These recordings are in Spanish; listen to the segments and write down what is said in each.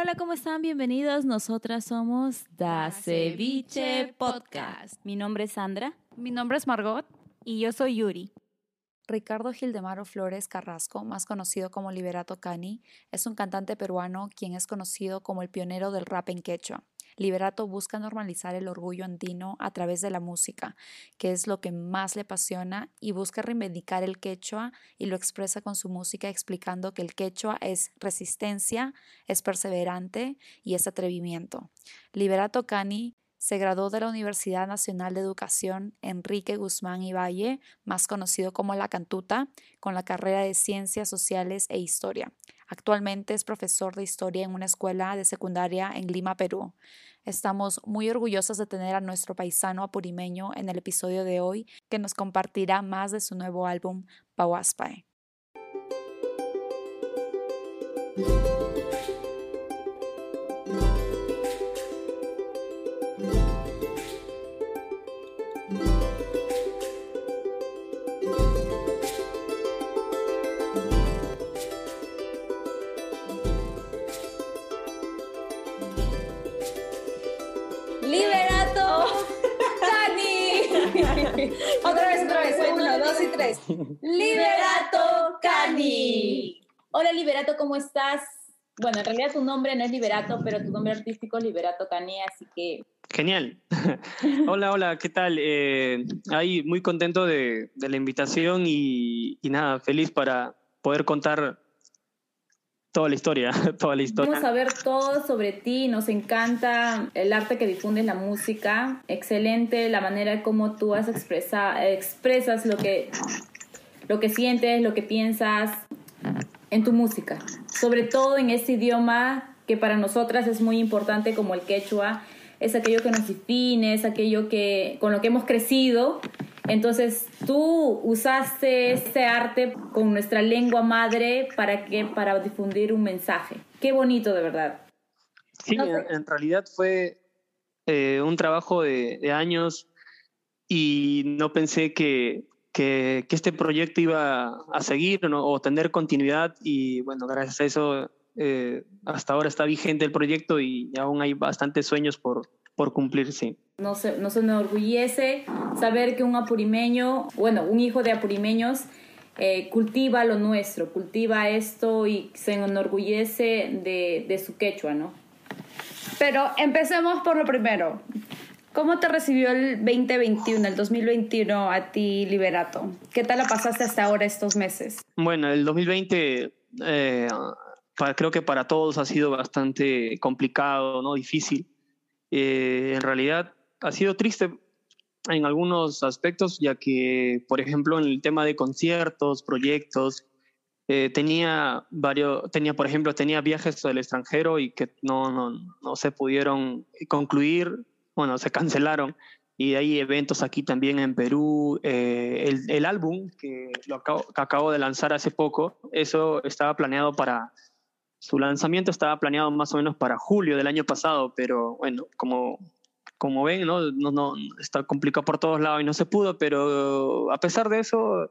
Hola, hola, ¿cómo están? Bienvenidos. Nosotras somos Da Ceviche Podcast. Mi nombre es Sandra. Mi nombre es Margot. Y yo soy Yuri. Ricardo Gildemaro Flores Carrasco, más conocido como Liberato Cani, es un cantante peruano quien es conocido como el pionero del rap en quechua. Liberato busca normalizar el orgullo andino a través de la música, que es lo que más le apasiona, y busca reivindicar el quechua y lo expresa con su música explicando que el quechua es resistencia, es perseverante y es atrevimiento. Liberato Cani se graduó de la Universidad Nacional de Educación Enrique Guzmán y Valle, más conocido como La Cantuta, con la carrera de Ciencias Sociales e Historia. Actualmente es profesor de historia en una escuela de secundaria en Lima, Perú. Estamos muy orgullosos de tener a nuestro paisano apurimeño en el episodio de hoy, que nos compartirá más de su nuevo álbum, Pauaspae. Liberato Cani. Hola Liberato, ¿cómo estás? Bueno, en realidad tu nombre no es Liberato, pero tu nombre artístico es Liberato Cani, así que... Genial. hola, hola, ¿qué tal? Eh, ahí muy contento de, de la invitación y, y nada, feliz para poder contar toda la historia, toda la historia. Vamos a ver todo sobre ti, nos encanta el arte que difundes, la música, excelente la manera como tú has expresa, expresas lo que, lo que sientes, lo que piensas en tu música, sobre todo en ese idioma que para nosotras es muy importante como el quechua, es aquello que nos define, es aquello que, con lo que hemos crecido entonces, tú usaste este arte con nuestra lengua madre para que para difundir un mensaje. Qué bonito, de verdad. Sí, en, realidad fue eh, un trabajo de, años y no pensé que, que, este proyecto iba a seguir o tener continuidad y bueno, gracias a eso eh, hasta ahora está vigente el proyecto y aún hay bastantes sueños por, por cumplir, sí. Nos, nos enorgullece saber que un apurimeño, bueno, un hijo de apurimeños, eh, cultiva lo nuestro, cultiva esto y se enorgullece de, de su quechua, ¿no? Pero empecemos por lo primero. ¿Cómo te recibió el 2021, el 2021 a ti, Liberato? ¿Qué tal la pasaste hasta ahora estos meses? Bueno, el 2020 eh, creo que para todos ha sido bastante complicado, ¿no? Difícil. Eh, en realidad ha sido triste en algunos aspectos, ya que, por ejemplo, en el tema de conciertos, proyectos, eh, tenía varios, tenía, por ejemplo, tenía viajes al extranjero y que no, no, no se pudieron concluir, bueno, se cancelaron. Y hay eventos aquí también en Perú. Eh, el, el, álbum que, lo acabo, que acabo de lanzar hace poco, eso estaba planeado para, su lanzamiento estaba planeado más o menos para julio del año pasado, pero bueno, como, como ven, ¿no? No, no, está complicado por todos lados y no se pudo, pero a pesar de eso,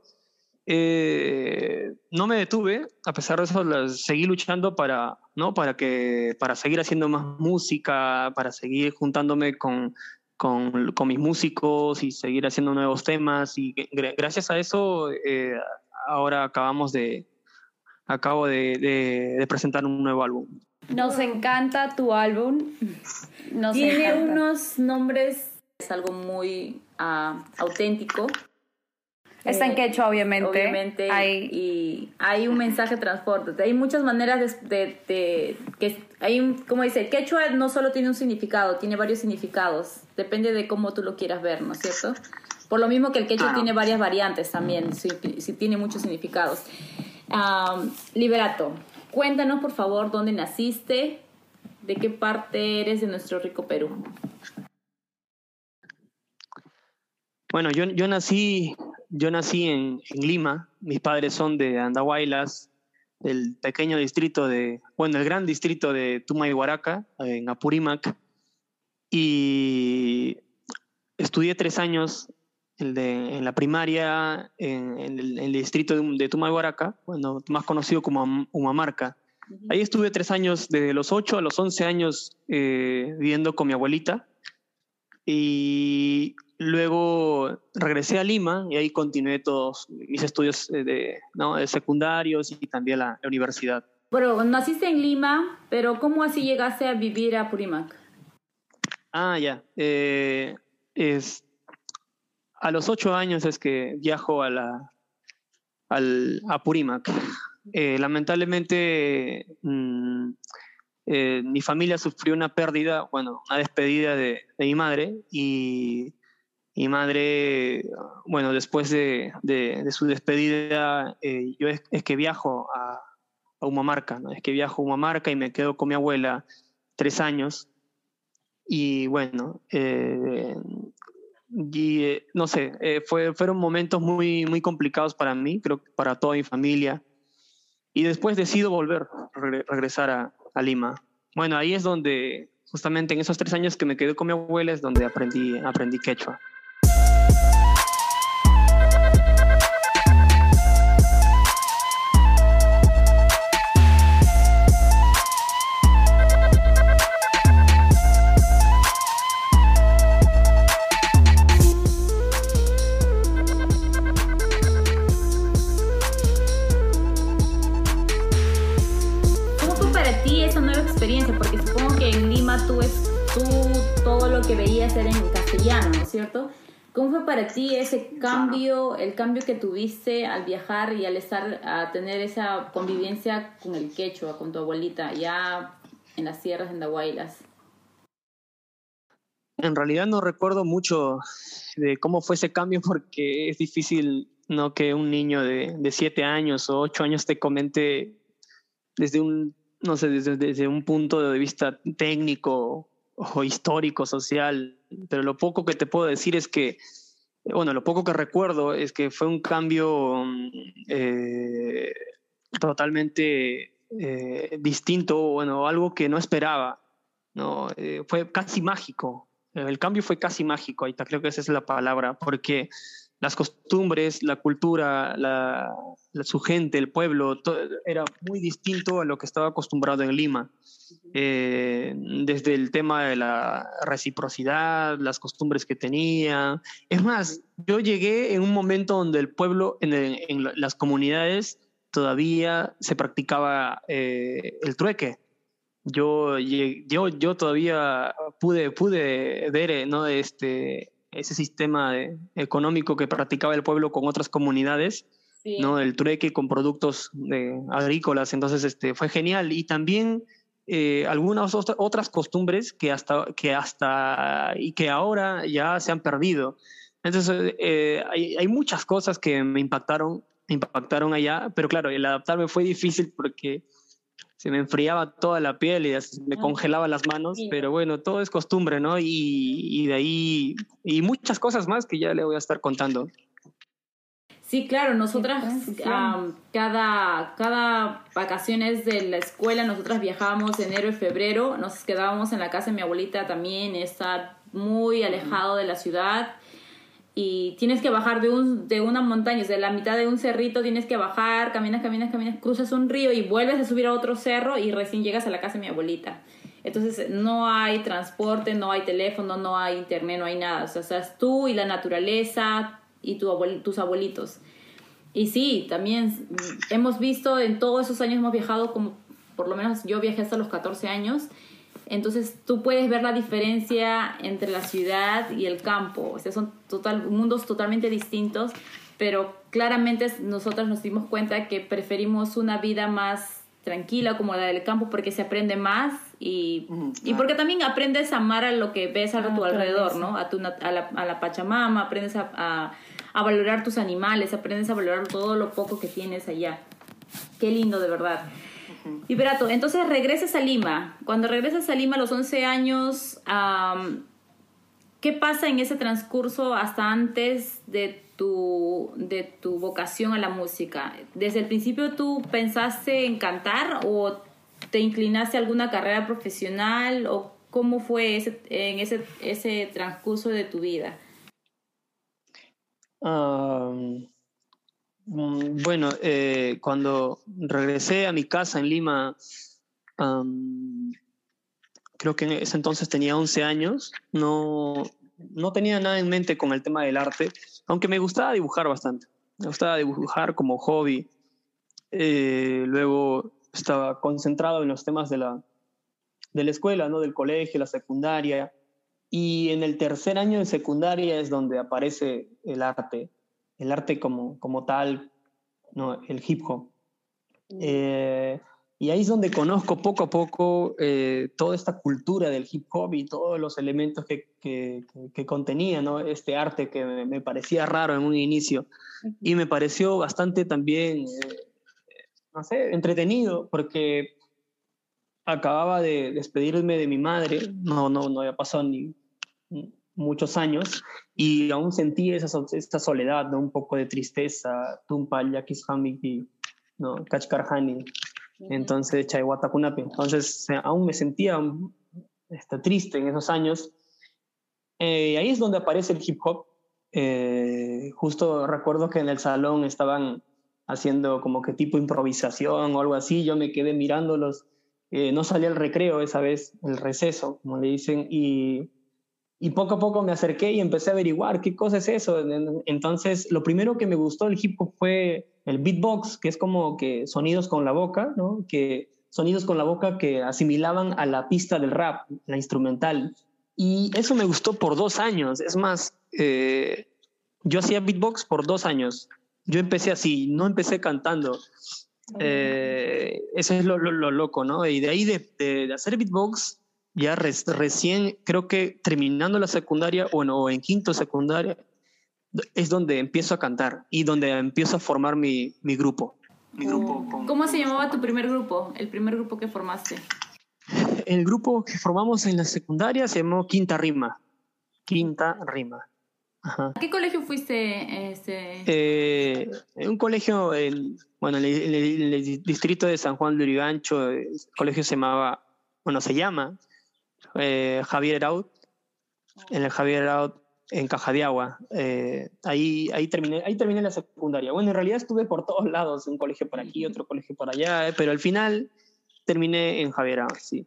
eh, no me detuve, a pesar de eso, seguí luchando para, ¿no? para, que, para seguir haciendo más música, para seguir juntándome con, con, con mis músicos y seguir haciendo nuevos temas. Y gracias a eso, eh, ahora acabamos de, acabo de, presentar un nuevo álbum. Nos encanta tu álbum. Tiene unos nombres, es algo muy ah, auténtico. Está en eh, quechua, obviamente. Obviamente. Hay... Y hay un mensaje transporte. Hay muchas maneras de, que hay como dice, quechua no solo tiene un significado, tiene varios significados. Depende de cómo tú lo quieras ver, ¿no es cierto? Por lo mismo que el quechua tiene varias variantes también, si tiene muchos significados. Liberato, cuéntanos por favor dónde naciste, de qué parte eres de nuestro rico Perú. Bueno, yo, yo nací, yo nací en, Lima, mis padres son de Andahuaylas, del pequeño distrito de, bueno, el gran distrito de Tumayhuaraca, en Apurímac, y estudié tres años en la primaria en, el, distrito de, de Tumaguaraca, bueno, más conocido como Humamarca. Ahí estuve tres años, desde los 8 a los 11 años, eh, viviendo con mi abuelita. Y luego regresé a Lima y ahí continué todos mis estudios eh, de, ¿no? de secundarios y también la, la universidad. Bueno, naciste en Lima, pero ¿cómo así llegaste a vivir a Purimac? Ah, ya. Eh, es, a los ocho años es que viajo a, la, al, a Purimac. Eh, lamentablemente, mm, eh, mi familia sufrió una pérdida, bueno, una despedida de, de mi madre y mi madre, bueno, después de, de, de su despedida, eh, yo es, es, que viajo a, a Humamarca, ¿no? Es que viajo a Humamarca y me quedo con mi abuela tres años. Y bueno, eh, y, eh, no sé, eh, fue, fueron momentos muy, muy complicados para mí, creo que para toda mi familia. Y después decido volver, re regresar a, a, Lima. Bueno, ahí es donde, justamente en esos tres años que me quedé con mi abuela, es donde aprendí, aprendí quechua. ¿Cómo fue para ti ese cambio, el cambio que tuviste al viajar y al estar, a tener esa convivencia con el quechua, con tu abuelita, ya en las sierras en Dahuaylas? En realidad no recuerdo mucho de cómo fue ese cambio porque es difícil no que un niño de, de siete años o ocho años te comente desde un, no sé, desde, desde un punto de vista técnico o histórico, social, pero lo poco que te puedo decir es que, bueno, lo poco que recuerdo es que fue un cambio eh, totalmente eh, distinto, bueno, algo que no esperaba, ¿no? Eh, fue casi mágico, el cambio fue casi mágico, ahí creo que esa es la palabra, porque las costumbres, la cultura, la, la, su gente, el pueblo, todo, era muy distinto a lo que estaba acostumbrado en Lima. Eh, desde el tema de la reciprocidad, las costumbres que tenía. Es más, yo llegué en un momento donde el pueblo, en, en las comunidades, todavía se practicaba eh, el trueque. Yo, yo, yo todavía pude, pude ver eh, ¿no? este, ese sistema de, económico que practicaba el pueblo con otras comunidades, sí. ¿no? el trueque con productos de, agrícolas. Entonces este, fue genial. Y también eh, algunas otras costumbres que hasta, que hasta y que ahora ya se han perdido. Entonces, eh, hay, hay, muchas cosas que me impactaron, impactaron allá, pero claro, el adaptarme fue difícil porque se me enfriaba toda la piel y me congelaba las manos, pero bueno, todo es costumbre, ¿no? Y, y de ahí, y muchas cosas más que ya le voy a estar contando. Sí, claro, nosotras um, cada, cada vacaciones de la escuela, nosotras viajábamos enero y febrero, nos quedábamos en la casa de mi abuelita también, está muy alejado de la ciudad y tienes que bajar de, un, de una montaña, de la mitad de un cerrito tienes que bajar, caminas, caminas, caminas, cruzas un río y vuelves a subir a otro cerro y recién llegas a la casa de mi abuelita. Entonces no hay transporte, no hay teléfono, no hay internet, no hay nada. O sea, estás tú y la naturaleza, y tus abuelitos. Y sí, también hemos visto en todos esos años hemos viajado como, por lo menos yo viajé hasta los 14 años, entonces tú puedes ver la diferencia entre la ciudad y el campo, o sea, son total, mundos totalmente distintos, pero claramente nosotros nos dimos cuenta que preferimos una vida más tranquila como la del campo porque se aprende más y, mm, claro. y porque también aprendes a amar a lo que ves a ah, tu alrededor, ¿no? A, tu, a, la, a la Pachamama, aprendes a, a, a, valorar tus animales, aprendes a valorar todo lo poco que tienes allá. Qué lindo, de verdad. Uh-huh. Y Berato, entonces regresas a Lima. Cuando regresas a Lima a los 11 años, ¿qué pasa en ese transcurso hasta antes de tu, de tu vocación a la música? ¿Desde el principio tú pensaste en cantar o te inclinaste a alguna carrera profesional o cómo fue ese, en ese, ese transcurso de tu vida? Bueno, eh, cuando regresé a mi casa en Lima, creo que en ese entonces tenía 11 años, no, no tenía nada en mente con el tema del arte, aunque me gustaba dibujar bastante. Me gustaba dibujar como hobby. Eh, luego estaba concentrado en los temas de la, de la escuela, ¿no? del colegio, la secundaria. Y en el tercer año de secundaria es donde aparece el arte, el arte como, como tal, ¿no? el hip hop. Eh, y ahí es donde conozco poco a poco eh, toda esta cultura del hip hop y todos los elementos que, que, que contenía ¿no? este arte que me, me, parecía raro en un inicio. Y me pareció bastante también, eh, no sé, entretenido, porque acababa de despedirme de mi madre, no, no, no había pasado ni muchos años, y aún sentía esa, soledad, ¿no? un poco de tristeza, Tumpa, Yakis Hamiki, ¿no? Kachkarhani, entonces Chaiwata Kunapi. Entonces aún me sentía este, triste en esos años. Eh, ahí es donde aparece el hip hop. Eh, justo recuerdo que en el salón estaban haciendo como que tipo improvisación o algo así, yo me quedé mirándolos, eh, no salía el recreo esa vez, el receso, como le dicen, y, y poco a poco me acerqué y empecé a averiguar qué cosa es eso. Entonces, lo primero que me gustó del hip hop fue el beatbox, que es como que sonidos con la boca, ¿no? Que sonidos con la boca que asimilaban a la pista del rap, la instrumental. Y eso me gustó por dos años. Es más, eh, yo hacía beatbox por dos años. Yo empecé así, no empecé cantando. Eh, eso es lo, lo, lo, loco, ¿no? Y de ahí de, de, de hacer beatbox, ya res, recién, creo que terminando la secundaria, bueno, o en quinto secundaria, es donde empiezo a cantar y donde empiezo a formar mi, mi grupo. Mi grupo con, ¿Cómo se llamaba tu primer grupo? El primer grupo que formaste. El grupo que formamos en la secundaria se llamó Quinta Rima. Quinta Rima. Ajá. ¿A qué colegio fuiste? Este? Eh, un colegio, en, bueno, en el, en el, distrito de San Juan de Urigancho, el colegio se llamaba, bueno, se llama eh, Javier Eraut, en el Javier Eraut en Caja de Agua. Eh, ahí, ahí, terminé, ahí terminé la secundaria. Bueno, en realidad estuve por todos lados, un colegio por aquí, otro colegio por allá, eh, pero al final terminé en Javier Eraut, sí.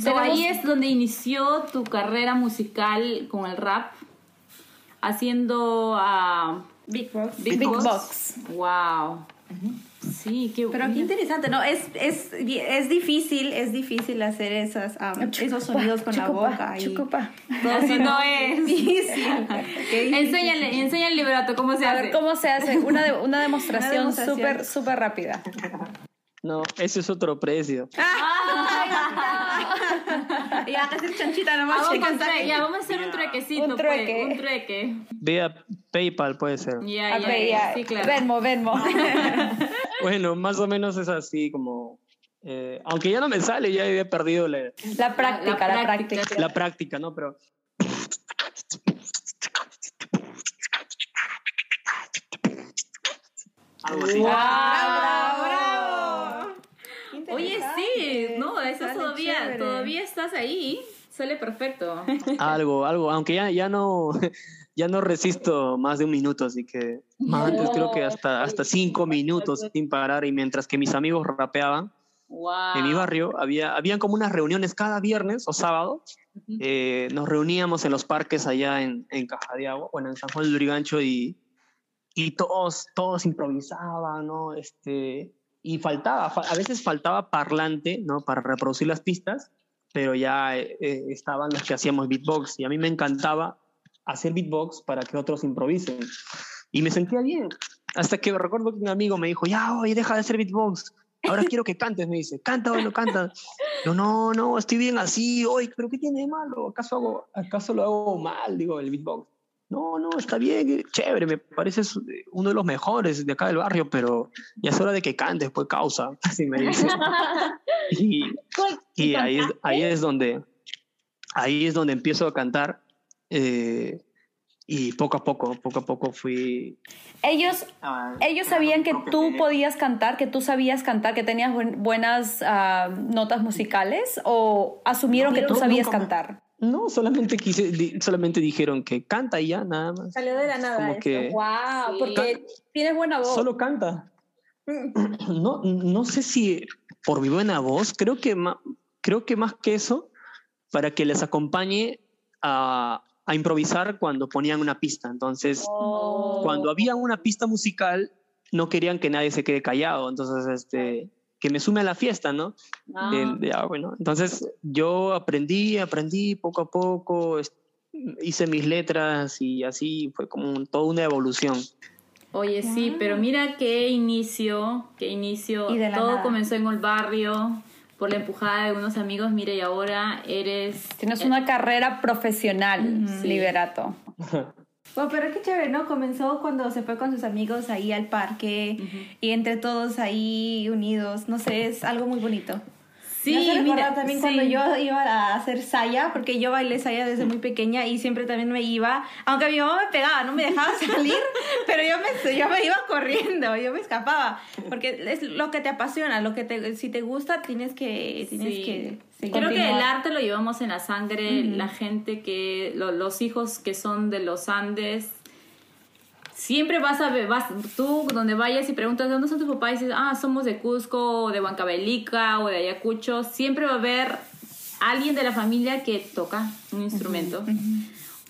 So, ahí es donde inició tu carrera musical con el rap haciendo uh, Big Box. Big, Big Box. Box. Wow. Uh -huh. Sí, qué Pero qué interesante, ¿no? Es, es, es difícil, es difícil hacer esas, um, chucupa, esos sonidos con chucupa, la boca. Chucupa. Y Así no es. difícil. enséñale, enseña el liberato, ¿cómo se A hace? Ver, ¿cómo se hace? Una, de, una demostración súper, súper rápida. No, ese es otro precio. Ya, hacer chanchita nomás. Vamos, chicas, a, ya, vamos a hacer un truequecito, un trueque. Pues, un trueque. Vía PayPal puede ser. Ya, ya, okay, ya. Sí, claro. Venmo, Venmo. bueno, más o menos es así como... Eh, aunque ya no me sale, ya había perdido la, la, práctica, la, la, la práctica. La práctica, ¿no? Pero... Algo así. ¡Wow! ¡Bravo! bravo. Oye, sí, no, estás todavía, chévere. todavía estás ahí, sale perfecto. Algo, algo, aunque ya, ya no, ya no resisto más de un minuto, así que más antes creo que hasta, hasta cinco minutos sin parar y mientras que mis amigos rapeaban wow. en mi barrio, había, habían como unas reuniones cada viernes o sábado, eh, nos reuníamos en los parques allá en, en Caja de Agua, bueno, en San Juan del Urigancho y, y todos, todos improvisaban, ¿no? Este, y faltaba, a veces faltaba parlante, ¿no? Para reproducir las pistas, pero ya eh, estaban los que hacíamos beatbox y a mí me encantaba hacer beatbox para que otros improvisen. Y me sentía bien. Hasta que recuerdo que un amigo me dijo, ya, oye, deja de hacer beatbox. Ahora quiero que cantes, me dice. Canta, bueno, canta. Yo, no, no, estoy bien así. Oye, ¿pero qué tiene de malo? ¿Acaso, hago, ¿Acaso lo hago mal? Digo, el beatbox. No, no, está bien, chévere, me parece uno de los mejores de acá del barrio, pero ya es hora de que cantes, pues causa, así me dice. y, y ahí, es, ahí es donde ahí es donde empiezo a cantar eh, y poco a poco, poco a poco fui... Ellos, ellos sabían que tú podías cantar, que tú sabías cantar, que tenías buen, buenas uh, notas musicales o asumieron no, que tú sabías cantar. No, solamente quise, di- solamente dijeron que canta y ya, nada más. Salió de la nada. Como esto. que Wow, Sí. porque tienes buena voz. solo canta. Mm. No, no sé si por mi buena voz, creo que, ma- creo que más que eso, para que les acompañe a, a improvisar cuando ponían una pista. Entonces, Oh. cuando había una pista musical, no querían que nadie se quede callado. Entonces, este, que me sume a la fiesta, ¿no? Ah. De- de- ah, bueno, entonces yo aprendí, aprendí poco a poco, hice mis letras y así fue como un- toda una evolución. Oye, sí, pero mira qué inicio, qué inicio. Y de la Todo nada. comenzó en el barrio por la empujada de unos amigos. Mira, y ahora eres. Tienes una carrera profesional, Sí. Liberato. Bueno, pero qué chévere, ¿no? Comenzó cuando se fue con sus amigos ahí al parque y entre todos ahí unidos. No sé, es algo muy bonito. Sí, Me mira, también sí. cuando yo iba a hacer saya, porque yo bailé saya desde muy pequeña y siempre también me iba, aunque mi mamá me pegaba, no me dejaba salir, pero yo me, yo me iba corriendo, yo me escapaba, porque es lo que te apasiona, lo que te, si te gusta tienes que, tienes Sí. que Creo que el arte lo llevamos en la sangre, la gente que, lo- los hijos que son de los Andes, siempre vas a ver, vas, tú donde vayas y preguntas dónde son tus papás y dices, ah, somos de Cusco, o de Huancavelica, o de Ayacucho, siempre va a haber alguien de la familia que toca un instrumento.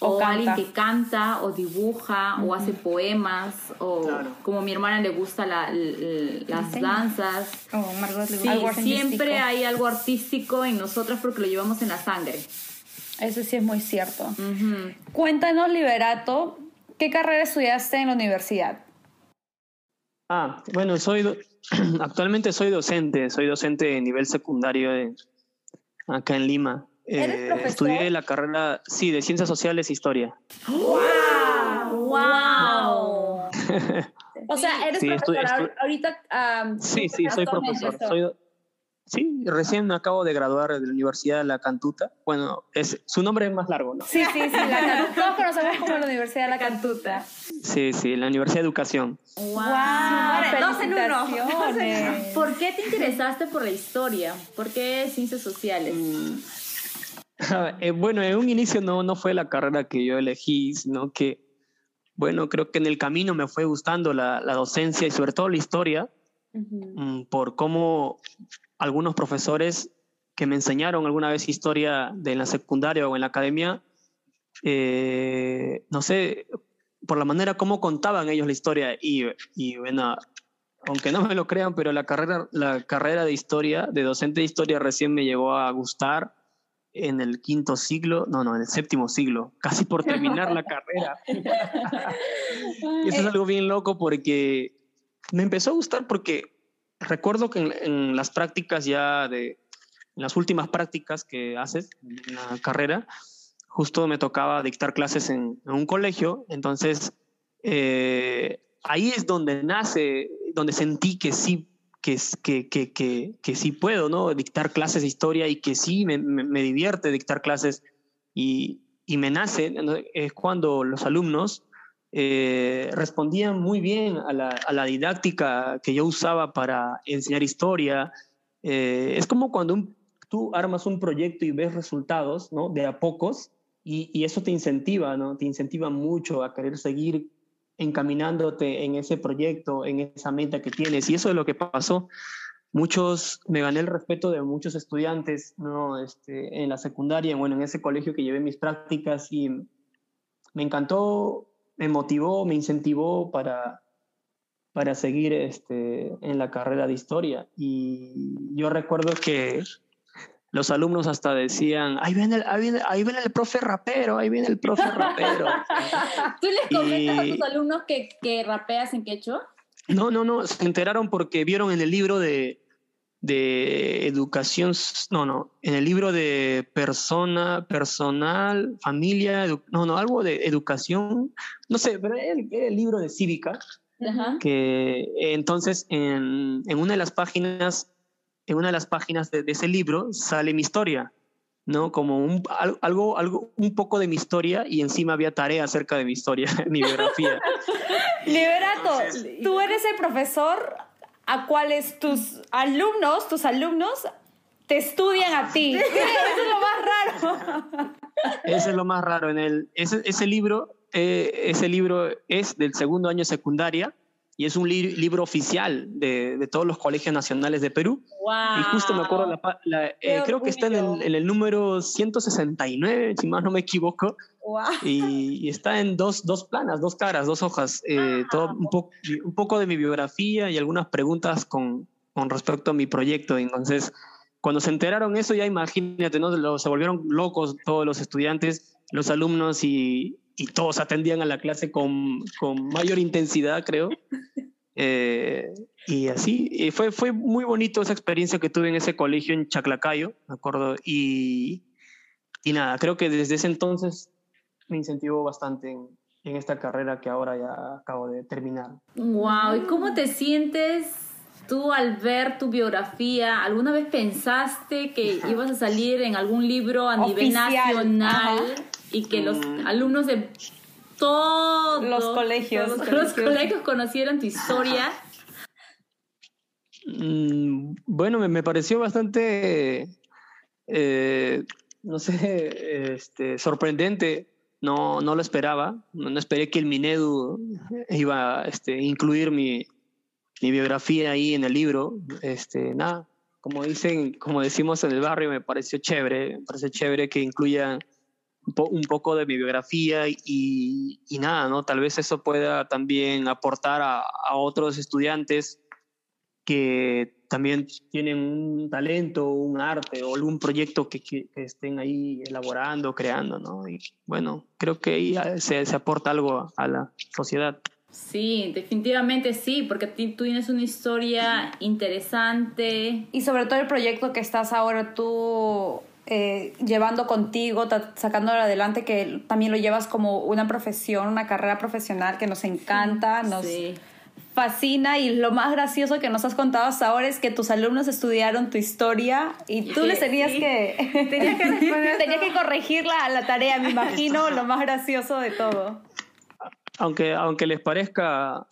O, alguien que canta, o dibuja, o hace poemas, o Claro. como a mi hermana le gusta la- las danzas. Oh, Margot le Sí. Algo siempre hay algo artístico en nosotros porque lo llevamos en la sangre. Eso sí es muy cierto. Cuéntanos, Liberato, ¿qué carrera estudiaste en la universidad? Ah, bueno, soy actualmente soy docente, soy docente de nivel secundario de- acá en Lima. ¿Eres Eh, profesor? estudié la carrera, sí, de Ciencias Sociales e Historia. ¡Wow! O sea, eres Sí, estoy- profesor ahorita. am, Sí, sí, soy profesor. eso. Soy sí, recién me acabo de graduar de la Universidad de La Cantuta. Bueno, es, su nombre es más largo, ¿no? Sí, sí, sí. La Todos conocemos como la Universidad de la Cantuta. Sí, sí, la Universidad de Educación. ¡Wow! Vale, dos en uno. ¿Por qué te interesaste por la historia? ¿Por qué ciencias sociales? Eh, bueno, en un inicio no, no fue la carrera que yo elegí, sino que, bueno, creo que en el camino me fue gustando la, la docencia y sobre todo la historia, mm, por cómo algunos profesores que me enseñaron alguna vez historia de la secundaria o en la academia, eh, no sé, por la manera como contaban ellos la historia y, y bueno, aunque no me lo crean, pero la carrera, la carrera de historia, de docente de historia recién me llegó a gustar en el quinto siglo, no, no, en el séptimo siglo, casi por terminar la carrera. Eso es algo bien loco porque me empezó a gustar porque recuerdo que en, en las prácticas ya de, en las últimas prácticas que haces en la carrera, justo me tocaba dictar clases en, en un colegio, entonces eh, ahí es donde nace, donde sentí que sí, que, que, que, que, sí puedo, ¿no? Dictar clases de historia y que sí me, me, divierte dictar clases y, y me nace, es cuando los alumnos eh, respondían muy bien a la, a la didáctica que yo usaba para enseñar historia. Eh, es como cuando un- tú armas un proyecto y ves resultados, ¿no? De a pocos, y, y eso te incentiva, ¿no? Te incentiva mucho a querer seguir encaminándote en ese proyecto, en esa meta que tienes. Y eso es lo que pasó. Muchos, me gané el respeto de muchos estudiantes, ¿no? Este, en la secundaria, bueno, en ese colegio que llevé mis prácticas y me encantó, me motivó, me incentivó para, para seguir este, en la carrera de historia. Y yo recuerdo que los alumnos hasta decían, ahí viene el, ahí viene, ahí viene el profe rapero, ahí viene el profe rapero. ¿Tú les comentas Y- a tus alumnos que, que rapeas en quechua? No, no, no, se enteraron porque vieron en el libro de, de educación, no, no, en el libro de persona, personal, familia, no, no, algo de educación, no sé, pero era el, libro de cívica, Ajá. que entonces en, en una de las páginas, en una de las páginas de, de ese libro sale mi historia, ¿no? Como un, al- algo, algo, un poco de mi historia y encima había tarea acerca de mi historia, mi biografía. Liberato, Entonces- tú eres el profesor a cuales tus alumnos, tus alumnos, te estudian a ti. Eso es lo más raro. Eso es lo más raro. En el, ese, ese libro, eh, ese libro es del segundo año secundaria y es un li- libro oficial de, de todos los colegios nacionales de Perú. Wow. Y justo me acuerdo, la, la- eh, creo que está en el, en el número 169, si más no me equivoco, Wow. y, y está en dos, dos planas, dos caras, dos hojas, eh, todo un, po- un poco de mi biografía y algunas preguntas con, con respecto a mi proyecto. Entonces, cuando se enteraron eso, ya imagínate, ¿no? Se volvieron locos todos los estudiantes, los alumnos y, y todos atendían a la clase con, con mayor intensidad, creo. Eh, y así, y fue, fue muy bonito esa experiencia que tuve en ese colegio en Chaclacayo, me acuerdo, y, y nada, creo que desde ese entonces me incentivó bastante en, en esta carrera que ahora ya acabo de terminar. Wow, ¿y cómo te sientes tú al ver tu biografía? ¿Alguna vez pensaste que ibas a salir en algún libro a nivel Oficial, nacional ajá. Y que los alumnos de todos Los colegios. todos los colegios. colegios conocieran tu historia? Mm, bueno, me, me pareció bastante, eh, no sé, este, sorprendente. No, no lo esperaba. No, no esperé que el Minedu iba a este, incluir mi, mi biografía ahí en el libro. Este, nada, como dicen, como decimos en el barrio, me pareció chévere. Me parece chévere que incluya un, po- un poco de mi biografía y, y nada, ¿no? Tal vez eso pueda también aportar a, a otros estudiantes que también tienen un talento, un arte o algún proyecto que, que- que estén ahí elaborando, creando, ¿no? Y bueno, creo que ahí ah, se, se aporta algo a la sociedad. Sí, definitivamente sí, porque tú tienes una historia interesante. Y sobre todo el proyecto que estás ahora tú eh, llevando contigo, sacándolo adelante, que también lo llevas como una profesión, una carrera profesional que nos encanta, nos Sí. fascina y lo más gracioso que nos has contado hasta ahora es que tus alumnos estudiaron tu historia y tú les tenías Sí. que Tenía que tenías que todo. corregir la, la tarea, me imagino, lo más gracioso de todo. Aunque, aunque les parezca,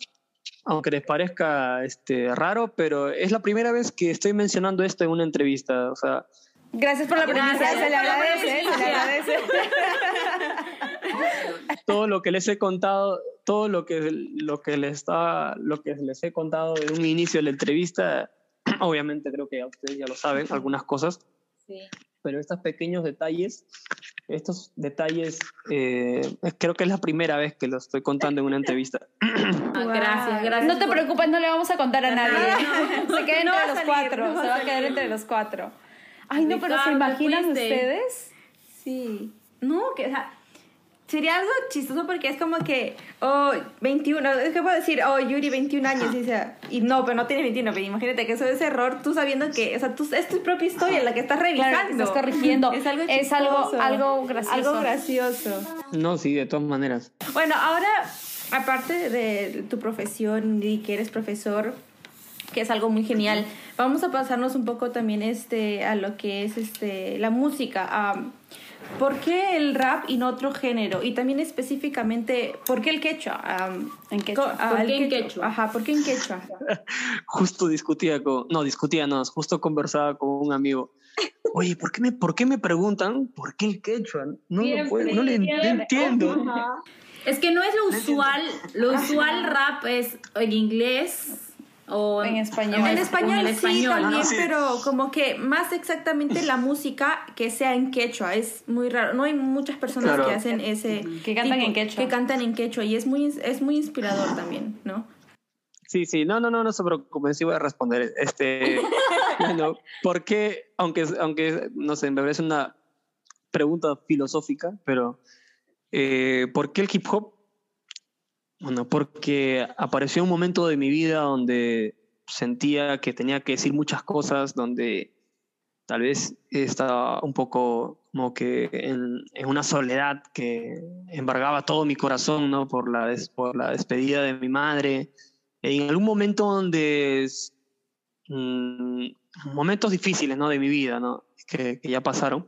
aunque les parezca este, raro, pero es la primera vez que estoy mencionando esto en una entrevista. O sea, Gracias por la primicia, se le agradece, se le agradece. todo lo que les he contado, todo lo que, lo que, les, está, lo que les he contado en un inicio de la entrevista, obviamente creo que ya ustedes ya lo saben, algunas cosas, Sí. pero estos pequeños detalles, estos detalles, eh, creo que es la primera vez que lo estoy contando en una entrevista. Ah, Gracias, gracias. No te por- preocupes, no le vamos a contar a nadie. Se queda No entre los salir, cuatro, no se va a quedar entre los cuatro. Ay, no, pero ¿se imaginan ustedes? Sí. No, que, o sea, sería algo chistoso porque es como que, oh, 21, es que puedo decir, oh, Yuri, 21 años, y, sea, y no, pero no tiene 21, pero imagínate que eso es error, tú sabiendo que, o sea, tú, es tu propia historia la que estás revisando. Claro, que estás corrigiendo. Es algo Es algo- chistoso. algo gracioso. Algo gracioso. No, sí, de todas maneras. Bueno, ahora, aparte de tu profesión y que eres profesor, que es algo muy genial, vamos a pasarnos un poco también este, a lo que es este, la música. ¿Por qué el rap y no otro género? Y también específicamente, ¿por qué el quechua? Am, En quechua. ah, ¿Por el qué en quechua? Ajá, ¿por qué en quechua? Justo discutía con, no, discutía, no, justo conversaba con un amigo. Oye, ¿por qué me, por qué me preguntan por qué el quechua? No, lo puedo- no le en- no entiendo. Es que no es lo usual, lo usual rap es en inglés o En español. En español, sí español. también, pero como que más exactamente la música que sea en quechua es muy raro. No hay muchas personas Claro. que hacen ese Que cantan en quechua. que cantan en quechua y es muy es muy inspirador también, ¿no? Sí, sí, no, no, no, no se preocupen, sí voy a responder. Este, bueno, ¿por qué, aunque, aunque, no sé, me parece una pregunta filosófica, pero eh, ¿por qué el hip hop? Bueno, porque apareció un momento de mi vida donde sentía que tenía que decir muchas cosas, donde tal vez estaba un poco como que en, una soledad que embargaba todo mi corazón, ¿no? Por la, por la despedida de mi madre. En algún momento donde... mm, momentos difíciles, ¿no? De mi vida, ¿no? Que ya pasaron.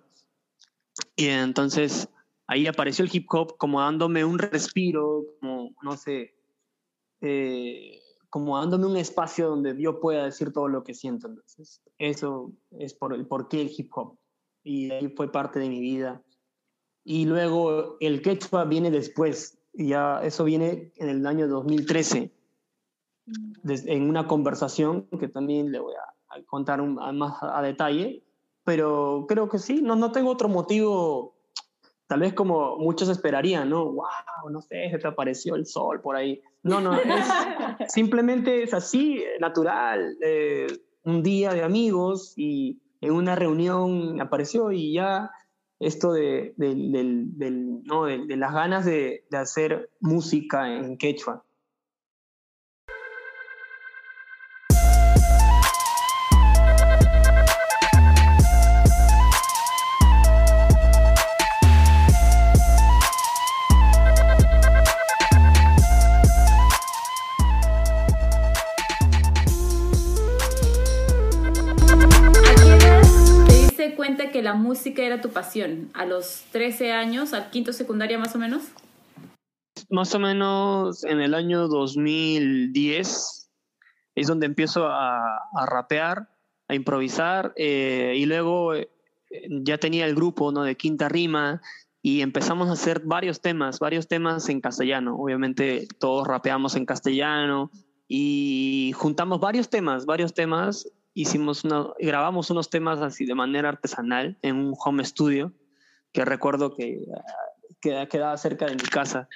Y entonces ahí apareció el hip hop como dándome un respiro, como, no sé, eh, como dándome un espacio donde yo pueda decir todo lo que siento. Entonces, eso es por el por qué el hip hop. Y ahí fue parte de mi vida. y luego el quechua viene después, ya eso viene en el año 2013, en una conversación que también le voy a, contar más a, detalle, pero creo que sí, no, no tengo otro motivo, tal vez como muchos esperarían, ¿no? ¡Wow! No sé, se te apareció el sol por ahí. No, no, es, simplemente es así, natural. Eh, un día de amigos y en una reunión apareció y ya esto de, ¿no? de las ganas de, de, hacer música en quechua. Que la música era tu pasión? ¿A los 13 años, al quinto secundaria más o menos? Más o menos en el año 2010 es donde empiezo a, rapear, a improvisar eh, y luego eh, ya tenía el grupo ¿no? de Quinta Rima y empezamos a hacer varios temas, varios temas en castellano. Obviamente todos rapeamos en castellano y juntamos varios temas, varios temas hicimos una, grabamos unos temas así de manera artesanal en un home studio que recuerdo que, que quedaba cerca de mi casa.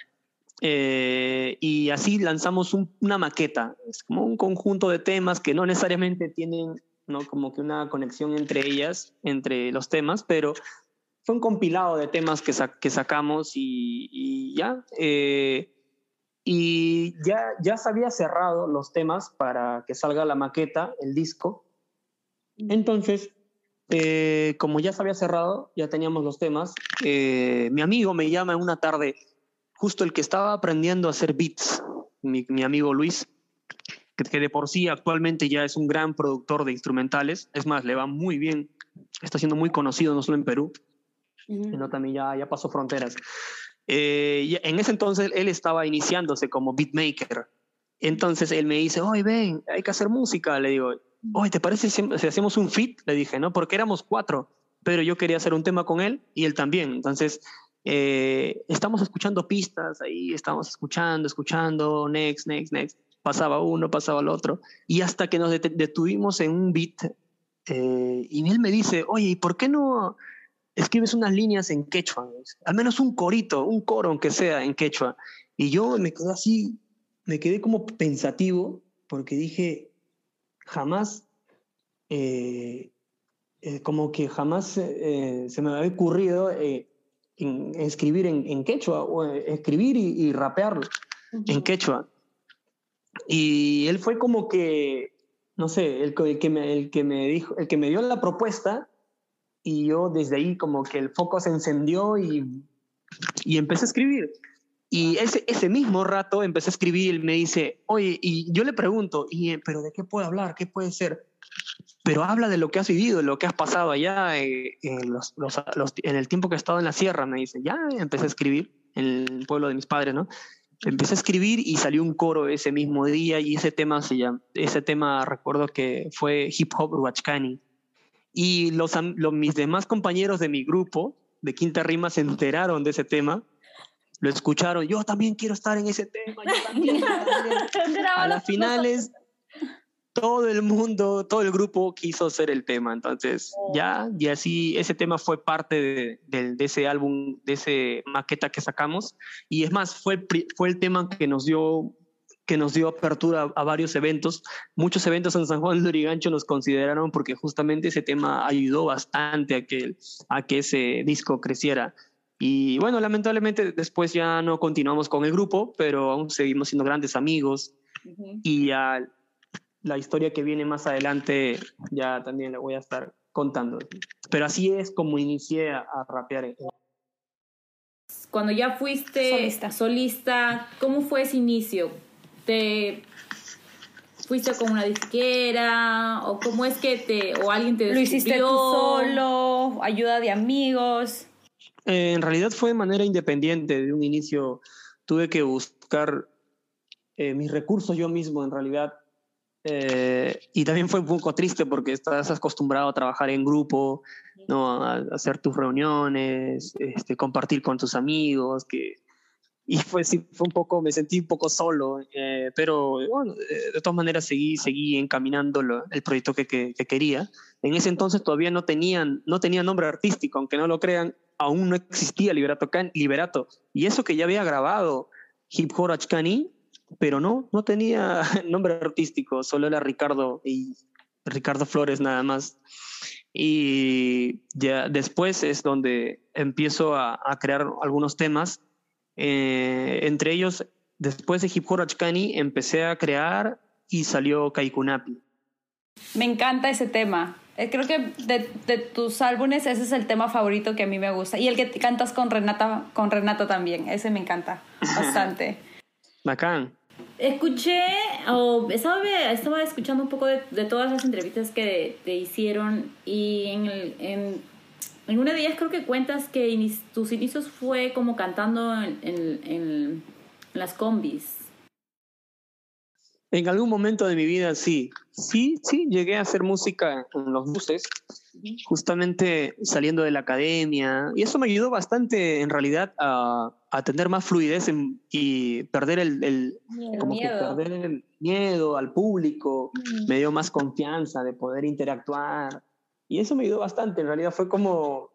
Eh, y así lanzamos una maqueta, es como un conjunto de temas que no necesariamente tienen ¿no? como que una conexión entre ellas, entre los temas, pero fue un compilado de temas que, que sacamos y, ya. Eh, y ya, ya se había cerrado los temas para que salga la maqueta, el disco. Entonces, eh, como ya se había cerrado, ya teníamos los temas, eh, mi amigo me llama en una tarde, justo el que estaba aprendiendo a hacer beats, mi, mi amigo Luis, que, que, de por sí actualmente ya es un gran productor de instrumentales, es más, le va muy bien, está siendo muy conocido no solo en Perú, sino también ya, ya pasó fronteras. Eh, en ese entonces él estaba iniciándose como beatmaker. Entonces él me dice, oye, ven, hay que hacer música. Le digo, oye, ¿te parece si, hacemos un fit? Le dije, ¿no? Porque éramos cuatro, pero yo quería hacer un tema con él y él también. Entonces, eh, estamos escuchando pistas ahí, estamos escuchando, escuchando, next, next, next. Pasaba uno, pasaba el otro. Y hasta que nos detuvimos en un beat, eh, y él me dice, oye, ¿y por qué no escribes unas líneas en quechua, al menos un corito, un coro aunque sea en quechua. Y yo me quedé así, me quedé como pensativo porque dije, jamás, eh, eh, como que jamás eh, se me había ocurrido escribir en, quechua, o escribir y, y rapear en quechua. Y él fue como que, no sé, el, que me, el que me dijo, el que me dio la propuesta y yo desde ahí como que el foco se encendió y, y empecé a escribir. Y ese, ese mismo rato empecé a escribir y me dice, oye, y yo le pregunto, y, ¿pero de qué puedo hablar? ¿Qué puede ser? Pero habla de lo que has vivido, lo que has pasado allá eh, en, los, los, en el tiempo que he estado en la sierra, me dice. Ya empecé a escribir en el pueblo de mis padres, ¿no? Empecé a escribir y salió un coro ese mismo día y ese tema se llama, ese tema recuerdo que fue Hip Hop Huachcani y los, mis demás compañeros de mi grupo de Quinta Rima se enteraron de ese tema, lo escucharon, yo también quiero estar en ese tema, yo también. A las finales, todo el mundo, todo el grupo quiso hacer el tema, entonces oh. ya, y así ese tema fue parte de, de, de, ese álbum, de ese maqueta que sacamos, y es más, fue, fue el tema que nos dio que nos dio apertura a, varios eventos. Muchos eventos en San Juan de Lurigancho nos consideraron porque justamente ese tema ayudó bastante a que, a que ese disco creciera. Y bueno, lamentablemente después ya no continuamos con el grupo, pero aún seguimos siendo grandes amigos. Y ya la historia que viene más adelante ya también la voy a estar contando. Pero así es como inicié a, a rapear cuando ya fuiste solista. solista. ¿cómo fue ese inicio? te fuiste con una disquera o cómo es que te o alguien te lo hiciste tú solo ayuda de amigos eh, en realidad fue de manera independiente de un inicio tuve que buscar eh, mis recursos yo mismo en realidad Eh, y también fue un poco triste porque estás acostumbrado a trabajar en grupo, ¿no? a, hacer tus reuniones, este, compartir con tus amigos, que, y fue, sí, fue un poco, me sentí un poco solo, eh, pero bueno, de todas maneras seguí, seguí encaminando el proyecto que, que, quería. En ese entonces todavía no tenían, no tenía nombre artístico, aunque no lo crean, aún no existía Liberato, Liberato. Y eso que ya había grabado Hip Hop Achkani, pero no, no tenía nombre artístico, solo era Ricardo y Ricardo Flores nada más. Y ya después es donde empiezo a, a crear algunos temas eh, entre ellos, después de Hip Hop Achkani, empecé a crear y salió Kaikunapi. Me encanta ese tema. Eh, creo que de, de, tus álbumes ese es el tema favorito que a mí me gusta. Y el que cantas con Renata, con Renata también. Ese me encanta bastante. Bacán. Escuché, o estaba, estaba escuchando un poco de, de, todas las entrevistas que te hicieron y en, el, en en una de ellas creo que cuentas que tus inicios fue como cantando en, en, las combis. En algún momento de mi vida sí, sí, sí, llegué a hacer música en los buses, justamente saliendo de la academia, y eso me ayudó bastante en realidad a, a tener más fluidez y perder el, el, como Que perder el miedo al público, mm. me dio más confianza de poder interactuar y eso me ayudó bastante, en realidad fue como,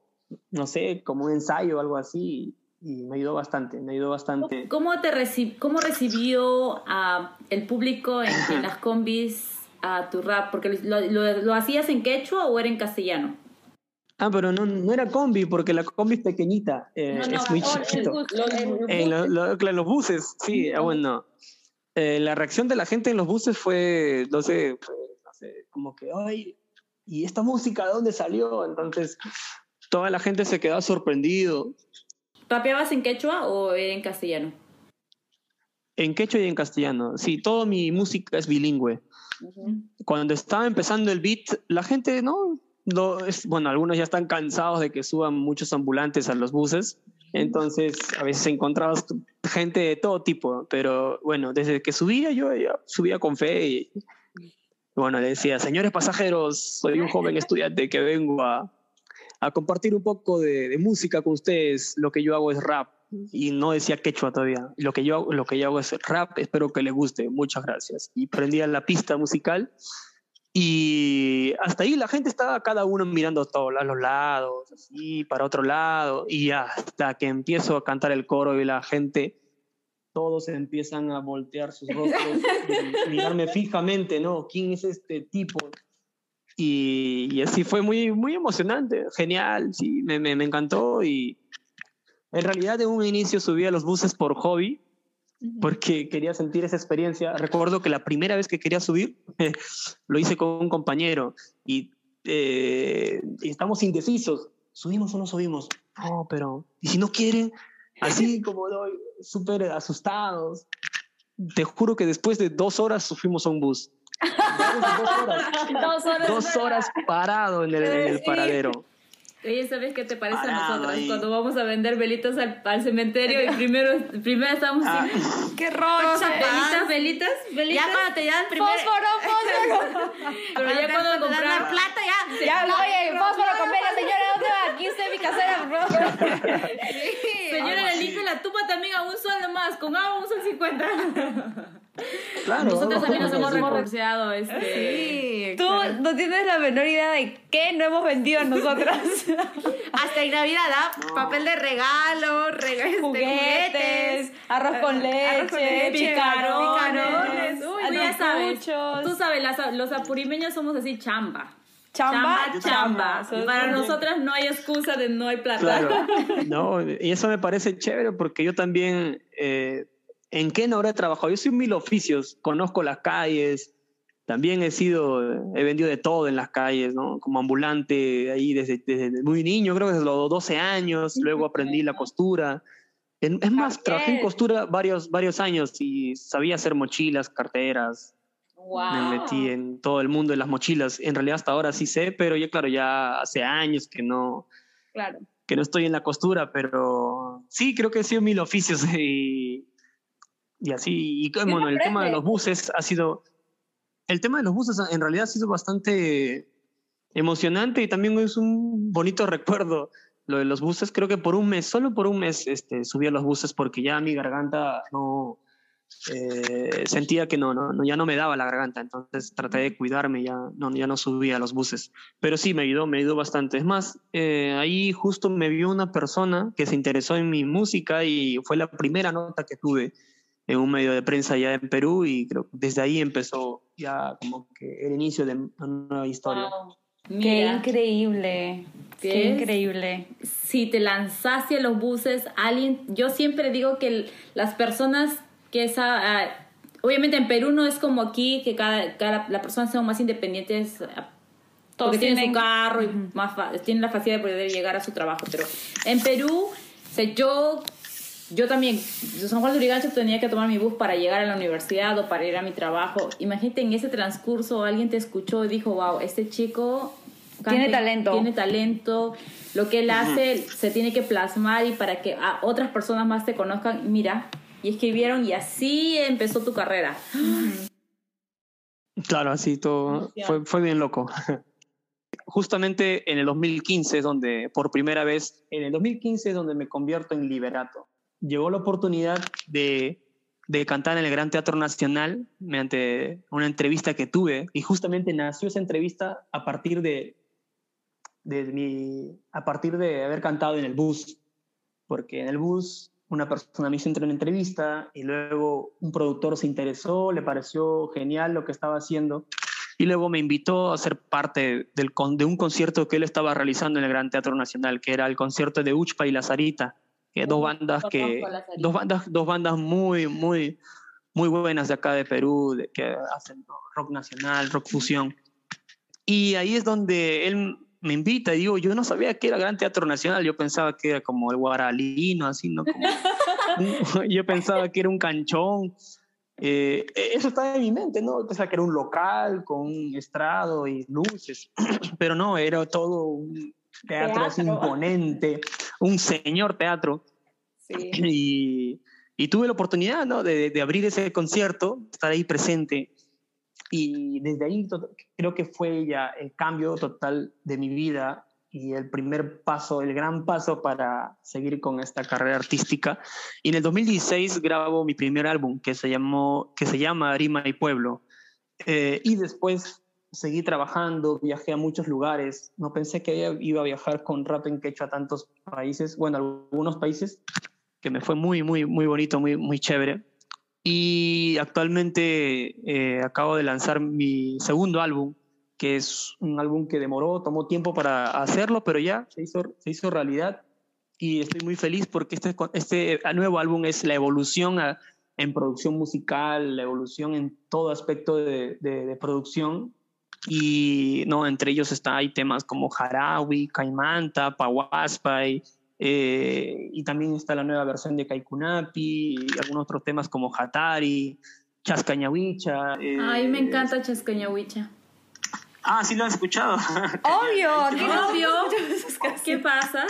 no sé, como un ensayo o algo así, y me ayudó bastante, me ayudó bastante. ¿Cómo, te cómo recibió a el público en, las combis a tu rap? Porque lo, lo, hacías en quechua o era en castellano? Ah, pero no, no era combi, porque la combi es pequeñita, eh, es muy chiquito. En, los buses, sí, ah, bueno. Eh, la reacción de la gente en los buses fue, no sé, no sé como que, ay, ¿y esta música de dónde salió? Entonces, toda la gente se quedó sorprendido. ¿Rapeabas en quechua o en castellano? En quechua y en castellano. Sí, toda mi música es bilingüe. Cuando estaba empezando el beat, la gente, ¿no? es, bueno, algunos ya están cansados de que suban muchos ambulantes a los buses. Entonces, a veces encontrabas gente de todo tipo, pero bueno, desde que subía yo subía con fe y, bueno, le decía, señores pasajeros, soy un joven estudiante que vengo a, a compartir un poco de, de, música con ustedes. Lo que yo hago es rap y no decía quechua todavía. Lo que yo, lo que yo hago es rap, espero que les guste. Muchas gracias. Y prendía la pista musical y hasta ahí la gente estaba cada uno mirando todos a los lados, así, para otro lado. Y hasta que empiezo a cantar el coro y la gente todos empiezan a voltear sus rostros, y mirarme fijamente, ¿no? ¿Quién es este tipo? Y, y, así fue muy, muy emocionante, genial, sí, me, me, me, encantó y en realidad de un inicio subí a los buses por hobby, porque quería sentir esa experiencia. Recuerdo que la primera vez que quería subir, lo hice con un compañero y, eh, y estamos indecisos, ¿subimos o no subimos? No, pero, ¿y si no quieren? Así como doy, súper asustados. Te juro que después de dos horas fuimos a un bus. dos horas. dos horas. Dos horas parado en el, en el paradero. Oye, ¿sabes qué te parece a nosotros? Cuando vamos a vender velitas al, al cementerio y primero, primero estamos ah. ¡Qué rocha! Velitas, velitas, velitas. Ya cuando te dan primero... ¡Fósforo, fósforo! Pero ya cuando comprar... la plata, ya... Ya, oye, fósforo, con vela, señora, ¿dónde va? Aquí usted mi casera, favor. Sí, señora, le limpio la tuba también a un sueldo más, con agua un sol cincuenta. Claro, Nosotros también nos hemos reporteado. Este... Sí, Tú no tienes la menor idea de qué no hemos vendido nosotras. Hasta en Navidad, ¿ah? Papel de regalo, reg este, juguetes, arroz con leche, arroz con leche picarones. Uy, tú ya sabes. Tú sabes, las, los apurimeños somos así chamba. Chamba, chamba. chamba. Para nosotras no hay excusa de no hay plata. Claro. No, y eso me parece chévere porque yo también eh, ¿En qué no habré trabajado? Yo soy mil oficios, conozco las calles, también he sido, he vendido de todo en las calles, ¿no? Como ambulante ahí desde, desde muy niño, creo que desde los 12 años, luego aprendí la costura. Es más, trabajé en costura varios, varios años y sabía hacer mochilas, carteras. Wow. Me metí en todo el mundo de las mochilas. En realidad hasta ahora sí sé, pero ya claro, ya hace años que no, claro. que no estoy en la costura, pero sí, creo que he sido mil oficios y y así, y bueno, el tema de los buses ha sido, el tema de los buses en realidad ha sido bastante emocionante y también es un bonito recuerdo. Lo de los buses, creo que por un mes, solo por un mes, este, subí a los buses porque ya mi garganta no, eh, sentía que no, no, ya no me daba la garganta, entonces traté de cuidarme, ya no, ya no subía a los buses. Pero sí, me ayudó, me ayudó bastante. Es más, eh, ahí justo me vio una persona que se interesó en mi música y fue la primera nota que tuve en un medio de prensa ya en Perú y creo que desde ahí empezó ya como que el inicio de una nueva historia. Qué increíble, qué increíble. Si te lanzaste a los buses, alguien, yo siempre digo que las personas que esa, ah, obviamente en Perú no es como aquí, que cada, cada la persona son más independientes ah, porque tienen, su carro y más tienen la facilidad de poder llegar a su trabajo, pero en Perú, o yo yo también, de San Juan de Urigancho tenía que tomar mi bus para llegar a la universidad o para ir a mi trabajo. Imagínate en ese transcurso alguien te escuchó y dijo, wow, este chico tiene talento. Tiene talento. Lo que él hace se tiene que plasmar y para que otras personas más te conozcan. Mira, y escribieron y así empezó tu carrera. Claro, así todo fue, fue bien loco. Justamente en el 2015 es donde por primera vez, en el 2015 es donde me convierto en liberato. Llegó la oportunidad de, de cantar en el Gran Teatro Nacional mediante una entrevista que tuve y justamente nació esa entrevista a partir de, de mi, a partir de haber cantado en el bus, porque en el bus una persona me hizo una entrevista y luego un productor se interesó, le pareció genial lo que estaba haciendo y luego me invitó a ser parte del, de un concierto que él estaba realizando en el Gran Teatro Nacional, que era el concierto de Uchpa y Lazarita, que dos bandas que dos bandas dos bandas muy muy muy buenas de acá de Perú, de, que hacen rock nacional, rock fusión. Y ahí es donde él me invita y digo, yo no sabía que era Gran Teatro Nacional, yo pensaba que era como el Guaralino, así, ¿no? yo pensaba que era un canchón. Eh, eso estaba en mi mente, ¿no? Pensaba que era un local con un estrado y luces, pero no, era todo un teatro, imponente, un señor teatro. Sí. Y, y, tuve la oportunidad, ¿no? De, de abrir ese concierto, estar ahí presente y desde ahí creo que fue ya el cambio total de mi vida y el primer paso, el gran paso para seguir con esta carrera artística. Y en el 2016 grabo mi primer álbum que se, llamó, que se llama Arima y Pueblo. Eh, y después seguí trabajando, viajé a muchos lugares. No pensé que iba a viajar con rap en quechua a tantos países, bueno, algunos países, que me fue muy, muy, muy bonito, muy, muy chévere. Y actualmente eh, acabo de lanzar mi segundo álbum, que es un álbum que demoró, tomó tiempo para hacerlo, pero ya se hizo, se hizo realidad. Y estoy muy feliz porque este, este nuevo álbum es la evolución en producción musical, la evolución en todo aspecto de, de, producción. Y no, entre ellos está, hay temas como Harawi, Caimanta, Pahuaspa y eh, y también está la nueva versión de Kaikunapi, y algunos otros temas como Hatari, Chascañahuicha. Eh, Ay, me encanta Chascañahuicha. Ah, sí lo has escuchado. Obvio, ¿qué obvio. ¿Qué pasa?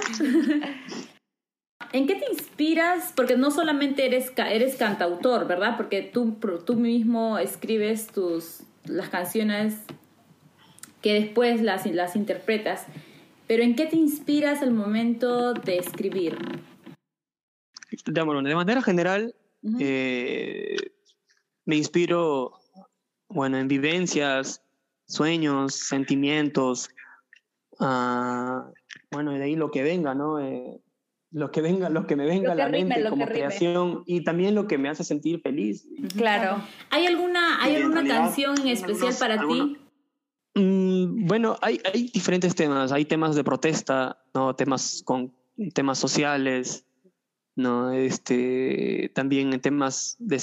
¿En qué te inspiras? Porque no solamente eres, eres cantautor, ¿verdad? Porque tú, tú mismo escribes tus, las canciones que después las, las interpretas. Pero ¿en qué te inspiras al momento de escribir? de manera general, eh, me inspiro, bueno, en vivencias, sueños, sentimientos, uh, bueno, de ahí lo que venga, ¿no? Eh, lo que venga, lo que me venga a la mente como creación y también lo que me hace sentir feliz. Claro. ¿Hay alguna, hay alguna canción en especial para ti? Bueno, hay, hay diferentes temas. Hay temas de protesta, ¿no? temas con temas sociales, ¿no? Este, también temas de,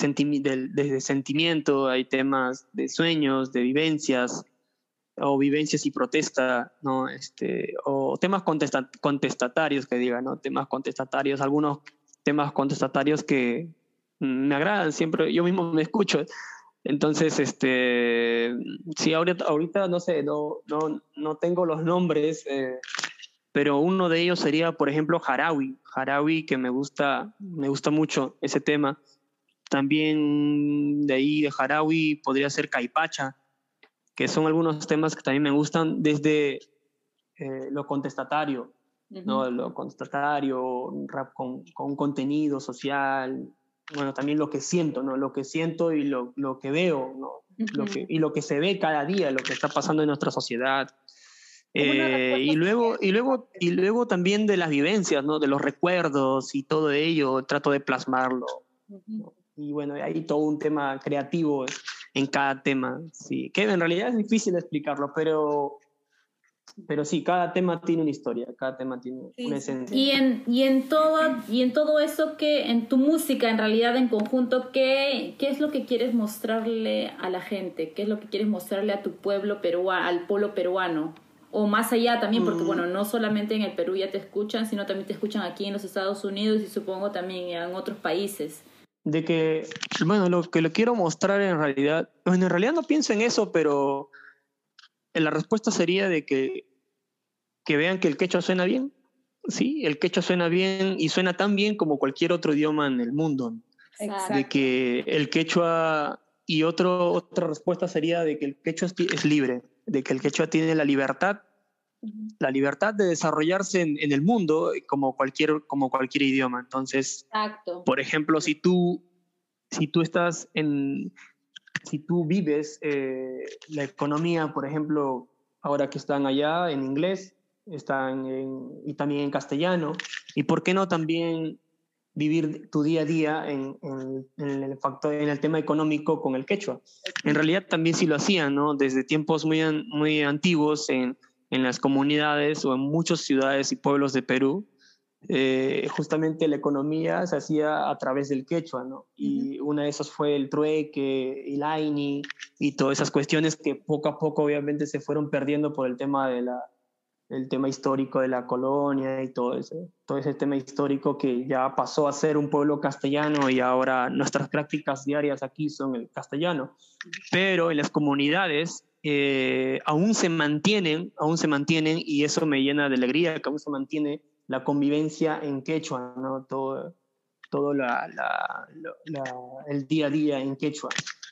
de, sentimiento, hay temas de sueños, de vivencias, o vivencias y protesta, ¿no? Este, o temas contestatarios, que diga, ¿no? Temas contestatarios, algunos temas contestatarios que me agradan, siempre yo mismo me escucho. Entonces, este, sí, ahorita, ahorita no sé, no, no, no tengo los nombres, eh, pero uno de ellos sería, por ejemplo, Harawi. Harawi, que me gusta, me gusta mucho ese tema. También de ahí de Harawi podría ser Caipacha, que son algunos temas que también me gustan desde eh, lo contestatario, ¿no? Lo contestatario, rap con, con, contenido social, bueno, también lo que siento, ¿no? Lo que siento y lo, lo que veo, ¿no? lo que, y lo que se ve cada día, lo que está pasando en nuestra sociedad. Eh, y luego y luego y luego también de las vivencias no de los recuerdos y todo ello trato de plasmarlo y bueno hay todo un tema creativo en cada tema sí que en realidad es difícil explicarlo pero pero sí, cada tema tiene una historia, cada tema tiene una esencia. Y en, y en todo, y en todo eso que, en tu música, en realidad, en conjunto, ¿qué, ¿qué es lo que quieres mostrarle a la gente? ¿Qué es lo que quieres mostrarle a tu pueblo peruano, al pueblo peruano? O más allá también, porque Mm. bueno, no solamente en el Perú ya te escuchan, sino también te escuchan aquí en los Estados Unidos y supongo también en otros países. De que, bueno, lo que le quiero mostrar en realidad, bueno, en realidad no pienso en eso, pero la respuesta sería de que, que vean que el quechua suena bien. Sí, el quechua suena bien y suena tan bien como cualquier otro idioma en el mundo. De que el quechua y otro, otra respuesta sería de que el quechua es, es libre, de que el quechua tiene la libertad, la libertad de desarrollarse en, en, el mundo como cualquier, como cualquier idioma. Entonces, Exacto. por ejemplo, si tú, si tú estás en, si tú vives eh, la economía, por ejemplo, ahora que están allá en inglés, están en, y también en castellano, y por qué no también vivir tu día a día en, el factor, en el tema económico con el quechua. En realidad también sí lo hacían, ¿no? Desde tiempos muy, muy antiguos en, en las comunidades o en muchas ciudades y pueblos de Perú, eh, justamente la economía se hacía a través del quechua, ¿no? Y uh -huh. una de esas fue el trueque, el aini y todas esas cuestiones que poco a poco obviamente se fueron perdiendo por el tema de la el tema histórico de la colonia y todo ese, todo ese tema histórico que ya pasó a ser un pueblo castellano y ahora nuestras prácticas diarias aquí son el castellano. Pero en las comunidades eh, aún se mantienen, aún se mantienen y eso me llena de alegría, que aún se mantiene la convivencia en quechua, ¿no? Todo, todo el día a día en quechua.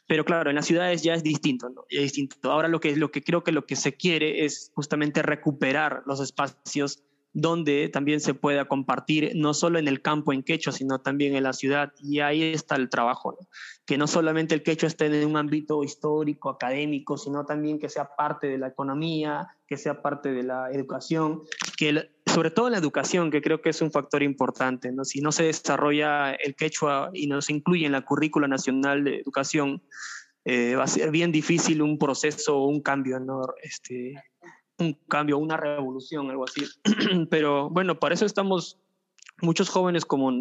Pero claro, en las ciudades ya es distinto, es distinto. Ahora lo que, lo que creo que lo que se quiere es justamente recuperar los espacios donde también se pueda compartir, no solo en el campo en quechua, sino también en la ciudad. Y ahí está el trabajo, que no solamente el quechua esté en un ámbito histórico, académico, sino también que sea parte de la economía, que sea parte de la educación, que sobre todo la educación, que creo que es un factor importante. ¿no? Si no se desarrolla el quechua y no se incluye en la currícula nacional de educación, eh, va a ser bien difícil un proceso o un cambio, ¿no? este, un cambio, una revolución, algo así. Pero bueno, para eso estamos muchos jóvenes como,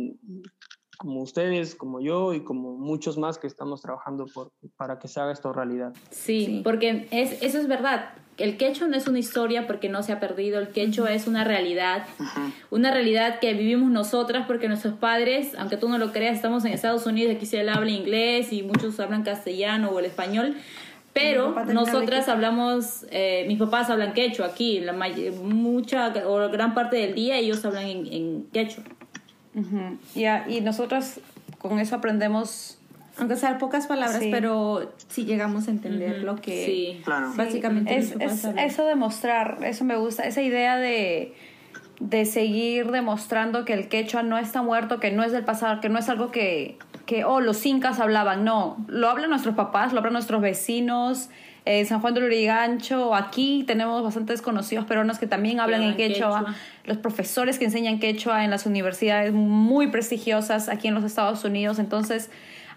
como ustedes, como yo y como muchos más que estamos trabajando por, para que se haga esto realidad. Sí, sí. porque es, eso es verdad. El quechua no es una historia porque no se ha perdido, el quechua -huh. es una realidad, uh -huh. una realidad que vivimos nosotras porque nuestros padres, aunque tú no lo creas, estamos en Estados Unidos, aquí se habla inglés y muchos hablan castellano o el español, pero nosotras hablamos, eh, mis papás hablan quechua aquí, la mucha o gran parte del día ellos hablan en, en quechua. Uh -huh. yeah, y nosotros con eso aprendemos, aunque sean pocas palabras, sí. pero sí llegamos a entender uh -huh. lo que sí. claro. básicamente es, es eso de mostrar, eso me gusta, esa idea de de seguir demostrando que el quechua no está muerto, que no es del pasado, que no es algo que, que oh, los incas hablaban, no, lo hablan nuestros papás, lo hablan nuestros vecinos, en eh, San Juan de Lurigancho, aquí tenemos bastantes conocidos peruanos que también hablan en quechua. quechua, los profesores que enseñan quechua en las universidades muy prestigiosas aquí en los Estados Unidos, entonces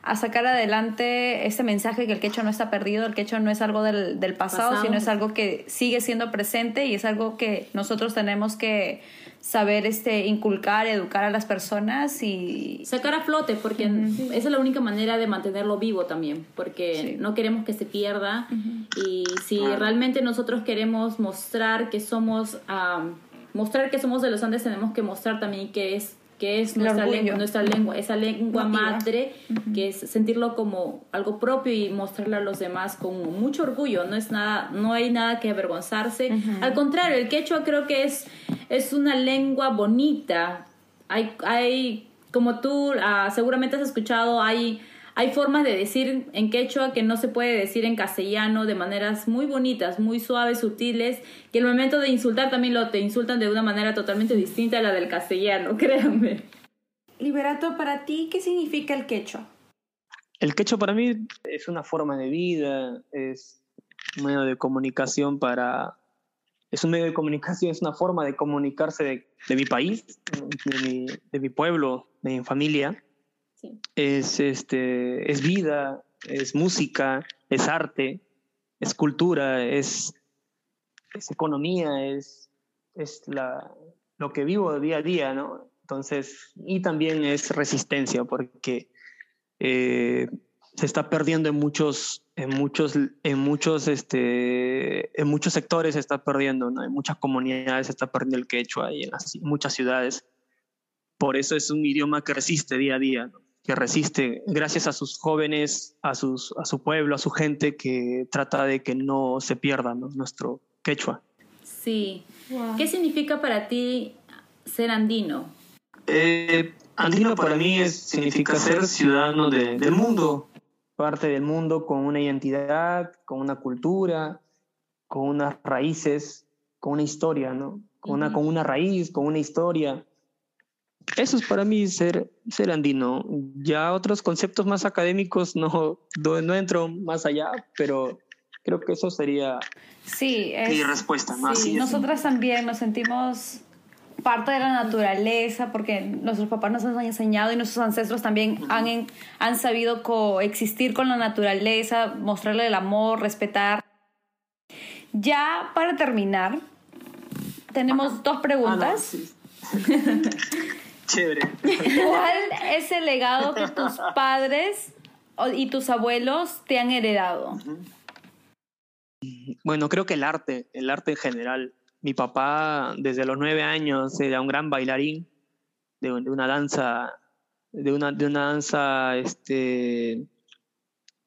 a sacar adelante este mensaje que el quechua no está perdido, el quechua no es algo del, del pasado, pasado, sino es algo que sigue siendo presente y es algo que nosotros tenemos que saber este inculcar, educar a las personas y sacar a flote porque uh -huh. esa es la única manera de mantenerlo vivo también porque sí. no queremos que se pierda uh -huh. y si ah. realmente nosotros queremos mostrar que somos um, mostrar que somos de los Andes tenemos que mostrar también que es que es nuestra lengua, nuestra lengua, esa lengua madre, uh -huh. que es sentirlo como algo propio y mostrarlo a los demás con mucho orgullo. No es nada, no hay nada que avergonzarse. Uh -huh. Al contrario, el quechua creo que es, es una lengua bonita. Hay, hay como tú uh, seguramente has escuchado, hay hay formas de decir en quechua que no se puede decir en castellano de maneras muy bonitas, muy suaves, sutiles, que el momento de insultar también lo te insultan de una manera totalmente distinta a la del castellano, créanme. Liberato, para ti, ¿qué significa el quechua? El quechua para mí es una forma de vida, es un medio de comunicación para... Es un medio de comunicación, es una forma de comunicarse de, de mi país, de mi, de mi pueblo, de mi familia es, este, es vida, es música, es arte, es cultura, es, es economía, es, es la, lo que vivo día a día, ¿no? Entonces, y también es resistencia, porque eh, se está perdiendo en muchos, en muchos, en muchos, este, en muchos sectores se está perdiendo, ¿no? En muchas comunidades se está perdiendo el quechua y en, muchas ciudades. Por eso es un idioma que resiste día a día, ¿no? Que resiste gracias a sus jóvenes, a, sus, a su pueblo, a su gente que trata de que no se pierda nuestro quechua. Sí. ¿Qué significa para ti ser andino? Eh, andino para mí es, significa ser ciudadano del mundo, parte del mundo con una identidad, con una cultura, con unas raíces, con una historia, ¿no? Con, una, con una raíz, con una historia eso es para mí ser, ser andino. Ya otros conceptos más académicos no, no, entro más allá, pero creo que eso sería sí, mi respuesta. Sí, nosotras también nos sentimos parte de la naturaleza porque nuestros papás nos han enseñado y nuestros ancestros también han, han sabido coexistir con la naturaleza, mostrarle el amor, respetar. Ya para terminar, tenemos dos preguntas. Ah, Chévere. ¿Cuál es el legado que tus padres y tus abuelos te han heredado? Bueno, creo que el arte, el arte en general. Mi papá desde los nueve años era un gran bailarín de, una danza, de una, de una danza este,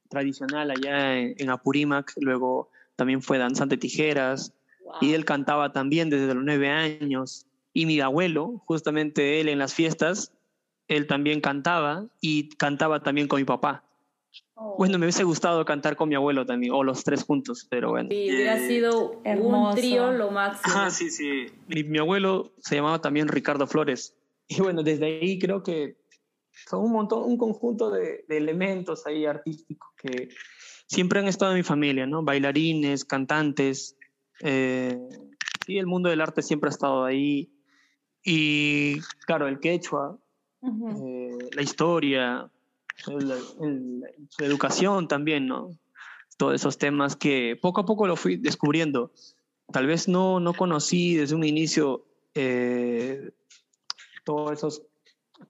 tradicional allá en, Apurímac. Luego también fue danzante tijeras. Y él cantaba también desde los nueve años. Y mi abuelo, justamente él en las fiestas, él también cantaba y cantaba también con mi papá. Oh. Bueno, me hubiese gustado cantar con mi abuelo también, o los tres juntos, pero bueno. Sí, hubiera sido un trío lo máximo. Ah, sí, sí. Mi, mi, abuelo se llamaba también Ricardo Flores. Y bueno, desde ahí creo que son un montón, un conjunto de, de elementos ahí artísticos que siempre han estado en mi familia, ¿no? Bailarines, cantantes. Eh, sí, el mundo del arte siempre ha estado ahí. Y claro, el quechua, eh, la historia, la educación también, ¿no? Todos esos temas que poco a poco lo fui descubriendo. Tal vez no, no conocí desde un inicio eh, todo esos,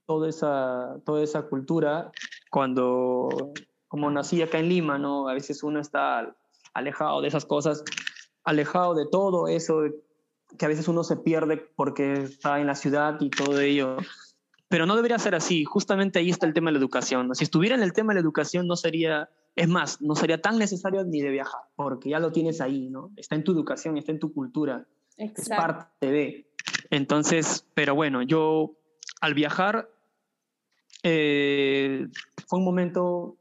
toda, esa, toda esa cultura cuando, como nací acá en Lima, ¿no? A veces uno está alejado de esas cosas, alejado de todo eso que a veces uno se pierde porque está en la ciudad y todo ello. Pero no debería ser así. Justamente ahí está el tema de la educación. Si estuviera en el tema de la educación, no sería, es más, no sería tan necesario ni de viajar, porque ya lo tienes ahí, ¿no? Está en tu educación, está en tu cultura. Es parte de. Entonces, pero bueno, yo al viajar eh, fue un momento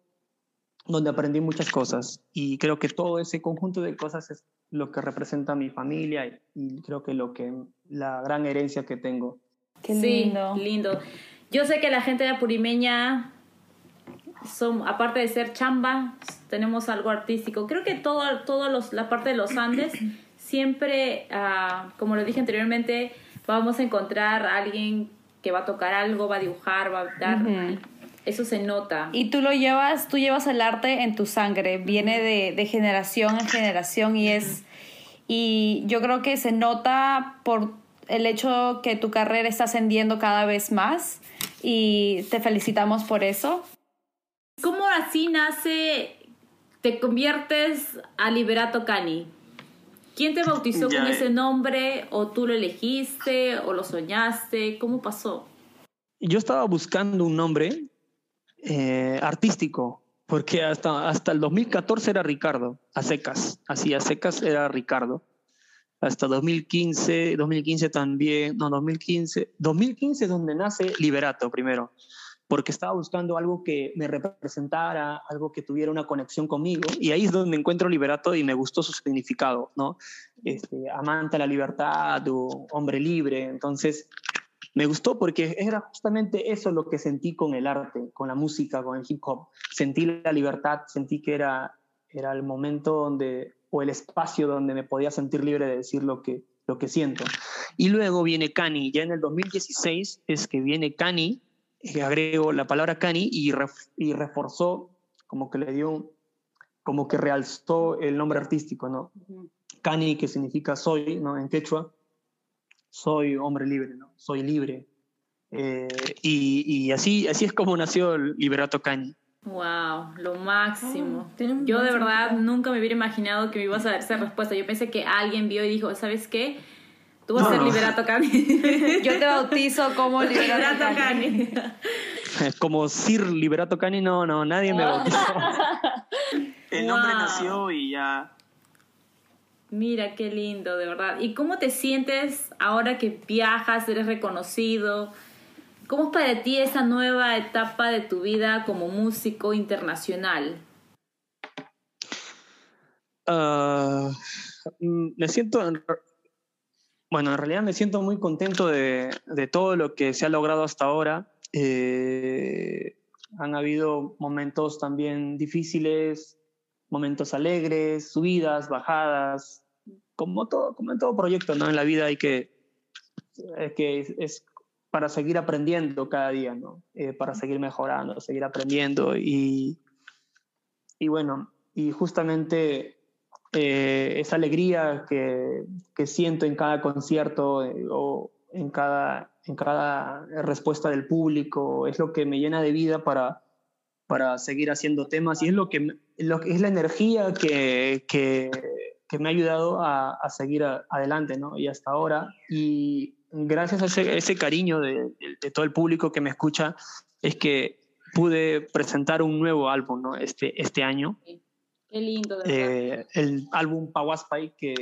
donde aprendí muchas cosas y creo que todo ese conjunto de cosas es lo que representa mi familia y, creo que lo que la gran herencia que tengo. Qué lindo. Sí, lindo. Yo sé que la gente de Apurimeña son aparte de ser chamba, tenemos algo artístico. Creo que todo todo los, la parte de los Andes siempre ah, como lo dije anteriormente, vamos a encontrar a alguien que va a tocar algo, va a dibujar, va a dar eso se nota. Y tú lo llevas, tú llevas el arte en tu sangre, viene de, de generación en generación y es, y yo creo que se nota por el hecho que tu carrera está ascendiendo cada vez más y te felicitamos por eso. ¿Cómo así nace, te conviertes a Liberato Cani? ¿Quién te bautizó con ese nombre? ¿O tú lo elegiste? ¿O lo soñaste? ¿Cómo pasó? Yo estaba buscando un nombre eh, artístico, porque hasta, hasta el 2014 era Ricardo, a secas, así a secas era Ricardo. Hasta 2015, 2015 también, no, 2015, 2015 es donde nace Liberato primero. porque estaba buscando algo que me representara, algo que tuviera una conexión conmigo, y ahí es donde encuentro Liberato y me gustó su significado, ¿no? Este, amante a la libertad o hombre libre, entonces me gustó porque era justamente eso lo que sentí con el arte, con la música, con el hip hop. Sentí la libertad, sentí que era, era el momento donde, o el espacio donde me podía sentir libre de decir lo que, lo que siento. Y luego viene Cani, ya en el 2016 es que viene Cani, eh, agrego la palabra Cani y, y reforzó, como que le dio, como que realzó el nombre artístico, ¿no? Cani, que significa soy, ¿no? En quechua soy hombre libre, ¿no? Soy libre. Eh, y, y, así, así es como nació el Liberato Cani. Wow, lo máximo. Oh, Yo de verdad nunca me hubiera imaginado que me ibas a dar esa respuesta. Yo pensé que alguien vio y dijo, ¿sabes qué? Tú vas a ser Liberato Cani. Yo te bautizo como Liberato, Cani. Como Sir Liberato Cani, no, no, nadie me bautizó. el nombre nació y ya Mira, qué lindo, de verdad. ¿Y cómo te sientes ahora que viajas, eres reconocido? ¿Cómo es para ti esa nueva etapa de tu vida como músico internacional? Mm, me siento, bueno, en realidad me siento muy contento de, todo lo que se ha logrado hasta ahora. Eh, han habido momentos también difíciles, momentos alegres, subidas, bajadas, como, todo, como en todo proyecto, ¿no? En la vida hay que, que es, para seguir aprendiendo cada día, ¿no? Eh, para seguir mejorando, seguir aprendiendo y, y bueno, y justamente eh, esa alegría que, que, siento en cada concierto eh, o en cada, en cada respuesta del público es lo que me llena de vida para, para seguir haciendo temas y es lo que, lo que es la energía que, que, que me ha ayudado a, a seguir adelante, ¿no? Y hasta ahora. Y gracias a ese, ese cariño de, de, todo el público que me escucha, es que pude presentar un nuevo álbum, ¿no? Este, este año. Qué lindo. Eh, el álbum Pawaspai, que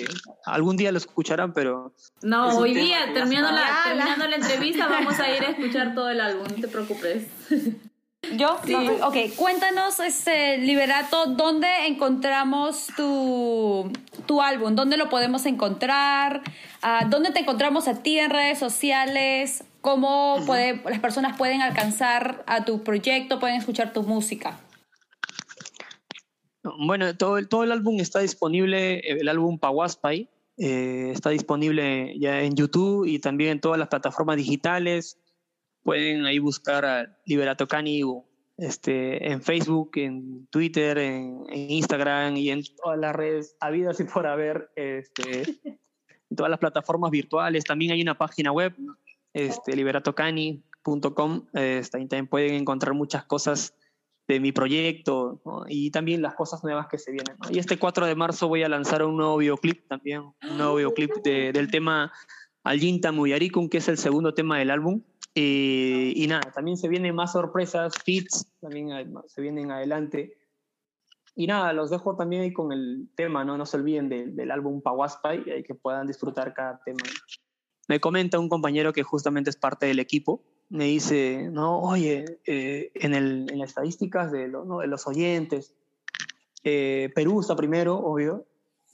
algún día lo escucharán, pero... No, hoy día, terminando la, terminando la entrevista, vamos a ir a escuchar todo el álbum, no te preocupes. ¿Yo? Sí. ok, cuéntanos, este, Liberato, ¿dónde encontramos tu, tu álbum? ¿Dónde lo podemos encontrar? Uh, ¿Dónde te encontramos a ti en redes sociales? ¿Cómo puede, las personas pueden alcanzar a tu proyecto, pueden escuchar tu música? Bueno, todo el, todo el álbum está disponible, el álbum Pawaspai, eh, está disponible ya en YouTube y también en todas las plataformas digitales pueden ahí buscar a Liberato Cani este, en Facebook, en Twitter, en, Instagram y en todas las redes habidas y por haber, este, en todas las plataformas virtuales. También hay una página web, este, liberatocani.com. Este, ahí también pueden encontrar muchas cosas de mi proyecto y también las cosas nuevas que se vienen. Y este 4 de marzo voy a lanzar un nuevo videoclip también, un nuevo videoclip del tema Aljinta Muyarikun, que es el segundo tema del álbum. Eh, y nada, también se vienen más sorpresas, fits, también se vienen adelante. Y nada, los dejo también ahí con el tema, no, no se olviden del álbum Pawaspai, y que puedan disfrutar cada tema. Me comenta un compañero que justamente es parte del equipo, me dice, no, oye, eh, en, el, en las estadísticas de, ¿no? de los oyentes, eh, Perú está primero, obvio,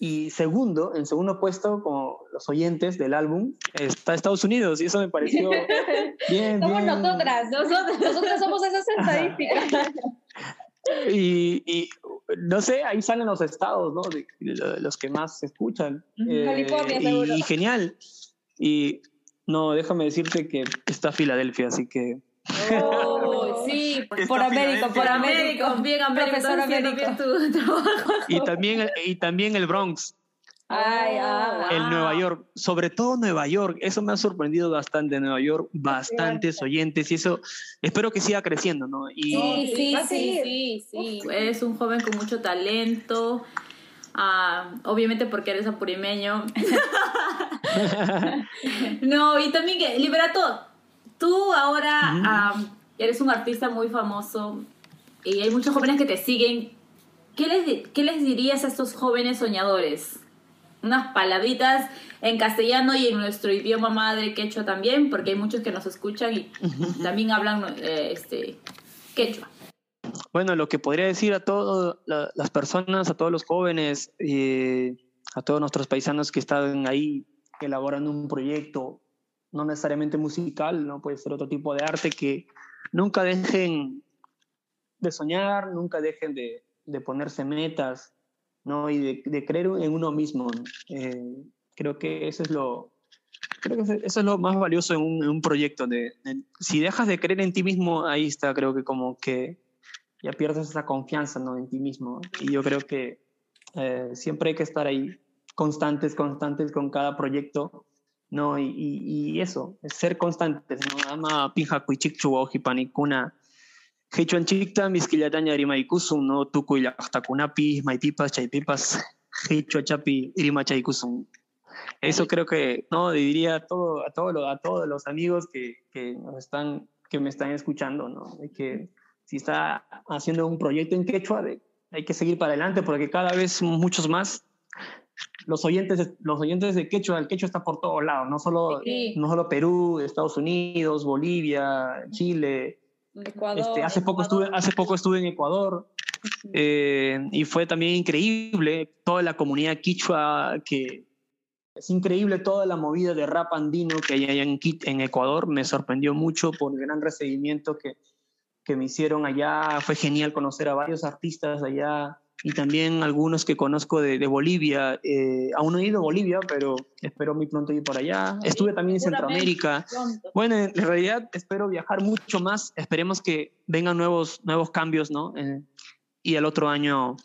y segundo, en segundo puesto, como los oyentes del álbum, está Estados Unidos. Y eso me pareció bien. Somos nosotras, nosotras, nosotras somos esas estadísticas. Y, y, no sé, ahí salen los estados, ¿no? De, los que más se escuchan. California, eh, seguro. Y, genial. Y no, déjame decirte que está Filadelfia, así que. Oh, sí, por América, por América, bien América, profesor América. tu trabajo. Y también, y también el Bronx. Ay, ah, El Nueva York, sobre todo Nueva York, eso me ha sorprendido bastante. Nueva York, bastantes oyentes y eso espero que siga creciendo, ¿no? Y... Sí, sí, sí, sí, sí, Es un joven con mucho talento. Uh, obviamente porque eres apurimeño. no, y también que Liberato, tú ahora um, eres un artista muy famoso y hay muchos jóvenes que te siguen. ¿Qué les, ¿Qué les dirías a estos jóvenes soñadores? unas palabritas en castellano y en nuestro idioma madre quechua también, porque hay muchos que nos escuchan y también hablan eh, este, quechua. Bueno, lo que podría decir a todas las personas, a todos los jóvenes, eh, a todos nuestros paisanos que están ahí elaborando un proyecto, no necesariamente musical, no puede ser otro tipo de arte, que nunca dejen de soñar, nunca dejen de, de ponerse metas, ¿no? Y de, creer en uno mismo. Eh, creo que eso es lo, creo que eso es lo más valioso en un, proyecto. De, de, si dejas de creer en ti mismo, ahí está, creo que como que ya pierdes esa confianza ¿no? en ti mismo. Y yo creo que eh, siempre hay que estar ahí constantes, constantes con cada proyecto, ¿no? Y, y, y eso, es ser constantes, ¿no? Ama pinja kuichikchu ojipanikuna, hechuan chikta miskillataña rimaykusum, ¿no? Tukuy llaqtakunapi, maypipas, chaypipas, hechua chapi rimachaykusum. Eso creo que, no, diría a, todo, a, todo, a todos los amigos que, que, nos están, que me están escuchando, ¿no? De que si está haciendo un proyecto en quechua, de, hay que seguir para adelante porque cada vez muchos más los oyentes, los oyentes de quechua, el quechua está por todos lados, no solo, sí. no solo Perú, Estados Unidos, Bolivia, Chile. Ecuador, este, hace, poco Ecuador. estuve, hace poco estuve en Ecuador eh, y fue también increíble toda la comunidad quichua que es increíble toda la movida de rap andino que hay allá en, en Ecuador. Me sorprendió mucho por el gran recibimiento que, que me hicieron allá. Fue genial conocer a varios artistas allá y también algunos que conozco de, de Bolivia. Eh, aún no he ido a Bolivia, pero espero muy pronto ir por allá. Estuve también en Centroamérica. Bueno, en realidad espero viajar mucho más. Esperemos que vengan nuevos, nuevos cambios, ¿no? Eh, y el otro año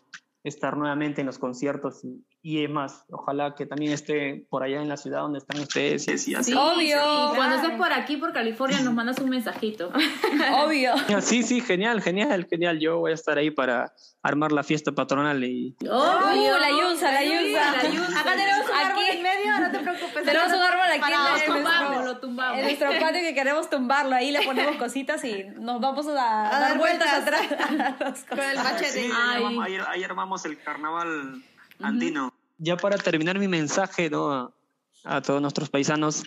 estar nuevamente en los conciertos y, y es más, ojalá que también esté por allá en la ciudad donde están ustedes y así. Sí, obvio. Sí, cuando estés por aquí, por California, nos mandas un mensajito. obvio. Sí, sí, genial, genial, genial. Yo voy a estar ahí para armar la fiesta patronal y... ¡Obvio! Uh, la Yunza, la Yunza. Acá tenemos un árbol en medio, no te preocupes. Tenemos un árbol aquí Para, en, lo tumbamos, nuestro, lo tumbamos. en nuestro patio que queremos tumbarlo. Ahí le ponemos cositas y nos vamos a, a dar vueltas atrás. Con el machete. Sí, ahí, ahí, ahí armamos el carnaval andino. Ya para terminar mi mensaje ¿no? a, todos nuestros paisanos,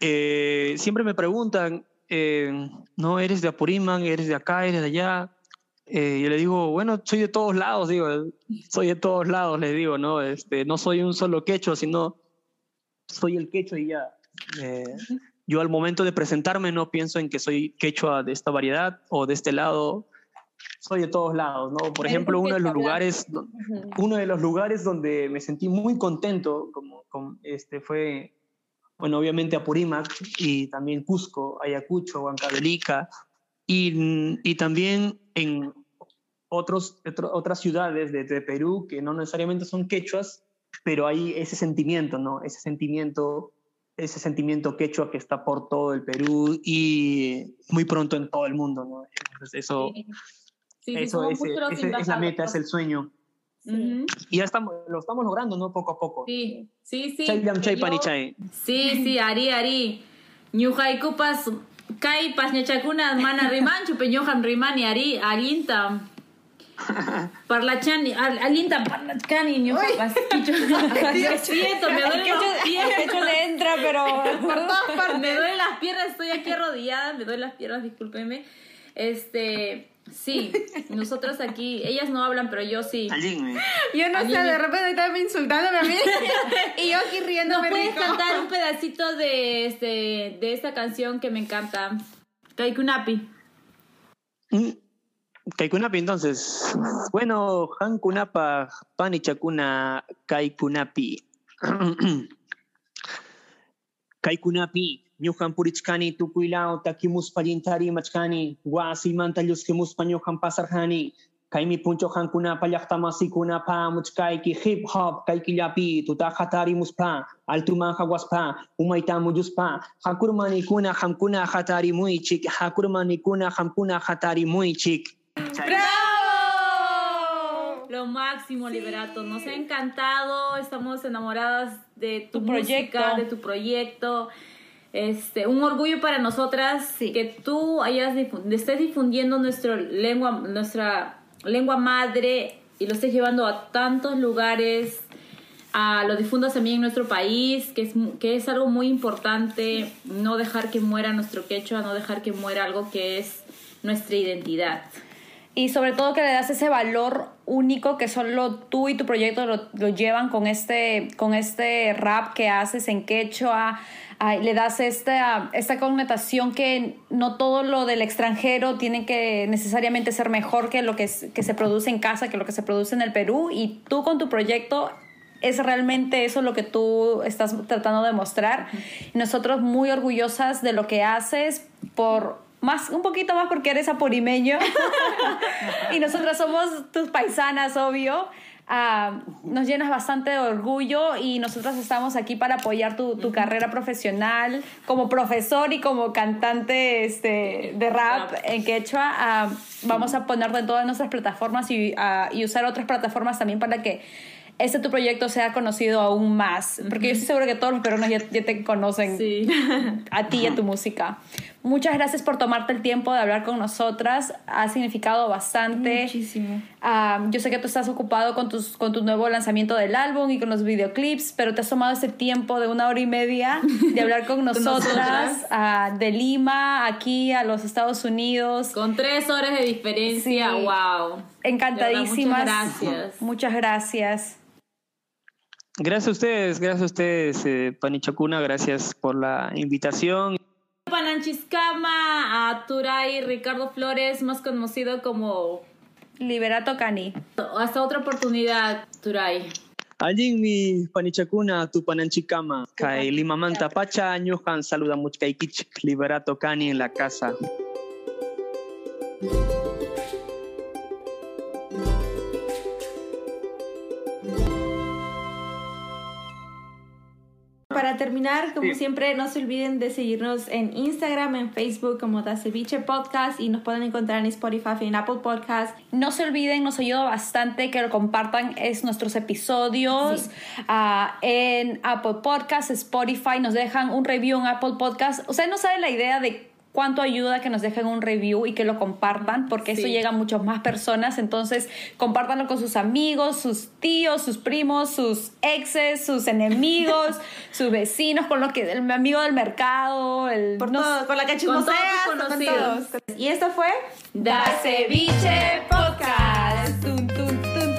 eh, siempre me preguntan, eh, ¿no eres de Apurímac, eres de acá, eres de allá? Eh, yo le digo, bueno, soy de todos lados, digo, soy de todos lados, les digo, ¿no? Este, no soy un solo quechua, sino soy el quechua y ya. Eh, yo al momento de presentarme no pienso en que soy quechua de esta variedad o de este lado, soy de todos lados, ¿no? Por ejemplo, uno de los lugares, uno de los lugares donde me sentí muy contento, como, como este fue, bueno, obviamente Apurímac y también Cusco, Ayacucho, Huancavelica y, y también en otros, otro, otras ciudades de, de, Perú que no necesariamente son quechuas, pero hay ese sentimiento, ¿no? Ese sentimiento, ese sentimiento quechua que está por todo el Perú y muy pronto en todo el mundo, ¿no? Entonces eso... Sí. Sí, Eso es, ese, es la meta, es el sueño. Sí. Y ya estamos, lo estamos logrando, ¿no? Poco a poco. Sí, sí, sí. Chay, chay, pani, chay. Sí, sí, Ari, Ari. Ñuhay kupas, kai pasñachakuna mana rimanchu, peñojan rimani, Ari, alinta. Parlachani, alinta parlachani, ñuhay Siento, me duele los pies. Hecho le entra, pero por todas partes. Me duelen las piernas, estoy aquí arrodillada, me duelen las piernas, discúlpeme. Este, Sí, nosotros aquí, ellas no hablan, pero yo sí. Yo no sé, de repente estaba insultándome a mí y yo aquí riendo. ¿No puedes cantar un pedacito de, este, de esta canción que me encanta? Kaikunapi. Mm, Kaikunapi, entonces. Bueno, Hankunapa, Panichakuna, Kaikunapi. Kaikunapi. Ñuqan purichkani tukuylawta kimuspallintari machkani wasimanta llusqimuspa ñuqan pasarjani kaymi punchoqankunapa llaqtamasikunapa muchkayki hip hop kaykillapi tutaqa tarimuspa altuman hawaspa umayta muyuspa hakurmanikuna qamkuna hatarimuychik hakurmanikuna qamkuna hatarimuychik ¡Bravo! Lo máximo, Liberato. Nos ha encantado. Estamos enamoradas de tu, tu proyecto, música, de tu proyecto. Este, un orgullo para nosotras sí. que tú hayas estés difundiendo nuestra lengua, nuestra lengua madre y lo estés llevando a tantos lugares, a lo difundas también en nuestro país, que es, que es algo muy importante, no dejar que muera nuestro quechua, no dejar que muera algo que es nuestra identidad. Y sobre todo que le das ese valor único que solo tú y tu proyecto lo, lo llevan con este, con este rap que haces en quechua. Ay, le das esta, esta connotación que no todo lo del extranjero tiene que necesariamente ser mejor que lo que, es- que se produce en casa, que lo que se produce en el Perú. Y tú con tu proyecto es realmente eso lo que tú estás tratando de mostrar. Y nosotros muy orgullosas de lo que haces por más un poquito más porque eres apurimeño y nosotras somos tus paisanas, obvio. Ah, nos llenas bastante de orgullo y nosotros estamos aquí para apoyar tu, tu carrera profesional como profesor y como cantante este, de rap en quechua. Ah, vamos a ponerte en todas nuestras plataformas y, ah, y usar otras plataformas también para que este tu proyecto sea conocido aún más. Porque yo estoy segura que todos los peruanos ya, ya te conocen Sí. a ti y a tu música. Muchas gracias por tomarte el tiempo de hablar con nosotras. Ha significado bastante. Muchísimo. Ah, yo sé que tú estás ocupado con, tus, con tu nuevo lanzamiento del álbum y con los videoclips, pero te has tomado ese tiempo de una hora y media de hablar con nosotras, ah, de Lima, aquí a los Estados Unidos. Con tres horas de diferencia, Sí. wow. Encantadísimas. Verdad, muchas gracias. Muchas gracias. Gracias a ustedes, gracias a ustedes, eh, Panichacuna, gracias por la invitación. Pananchiscama, a Turay Ricardo Flores, más conocido como... Liberato Cani. Hasta otra oportunidad, Turay. Allí mi Panichacuna, tu Pananchicama, Kai Lima Manta Pacha, Ñujan, saluda Muchkaikich, Liberato Cani en la casa. Para terminar, como siempre, no se olviden de seguirnos en Instagram, en Facebook como Da Ceviche Podcast y nos pueden encontrar en Spotify y en Apple Podcast. No se olviden, nos ayuda bastante que lo compartan es nuestros episodios ah, en Apple Podcasts, Spotify, nos dejan un review en Apple Podcasts. Ustedes no saben la idea de cuánto ayuda que nos dejen un review y que lo compartan, porque eso llega a muchas más personas. Entonces, compártanlo con sus amigos, sus tíos, sus primos, sus exes, sus enemigos, sus vecinos, con los que el amigo del mercado, el Por con la que con todos conocidos. Y esto fue Da Ceviche Podcast. Tun, tun, tun,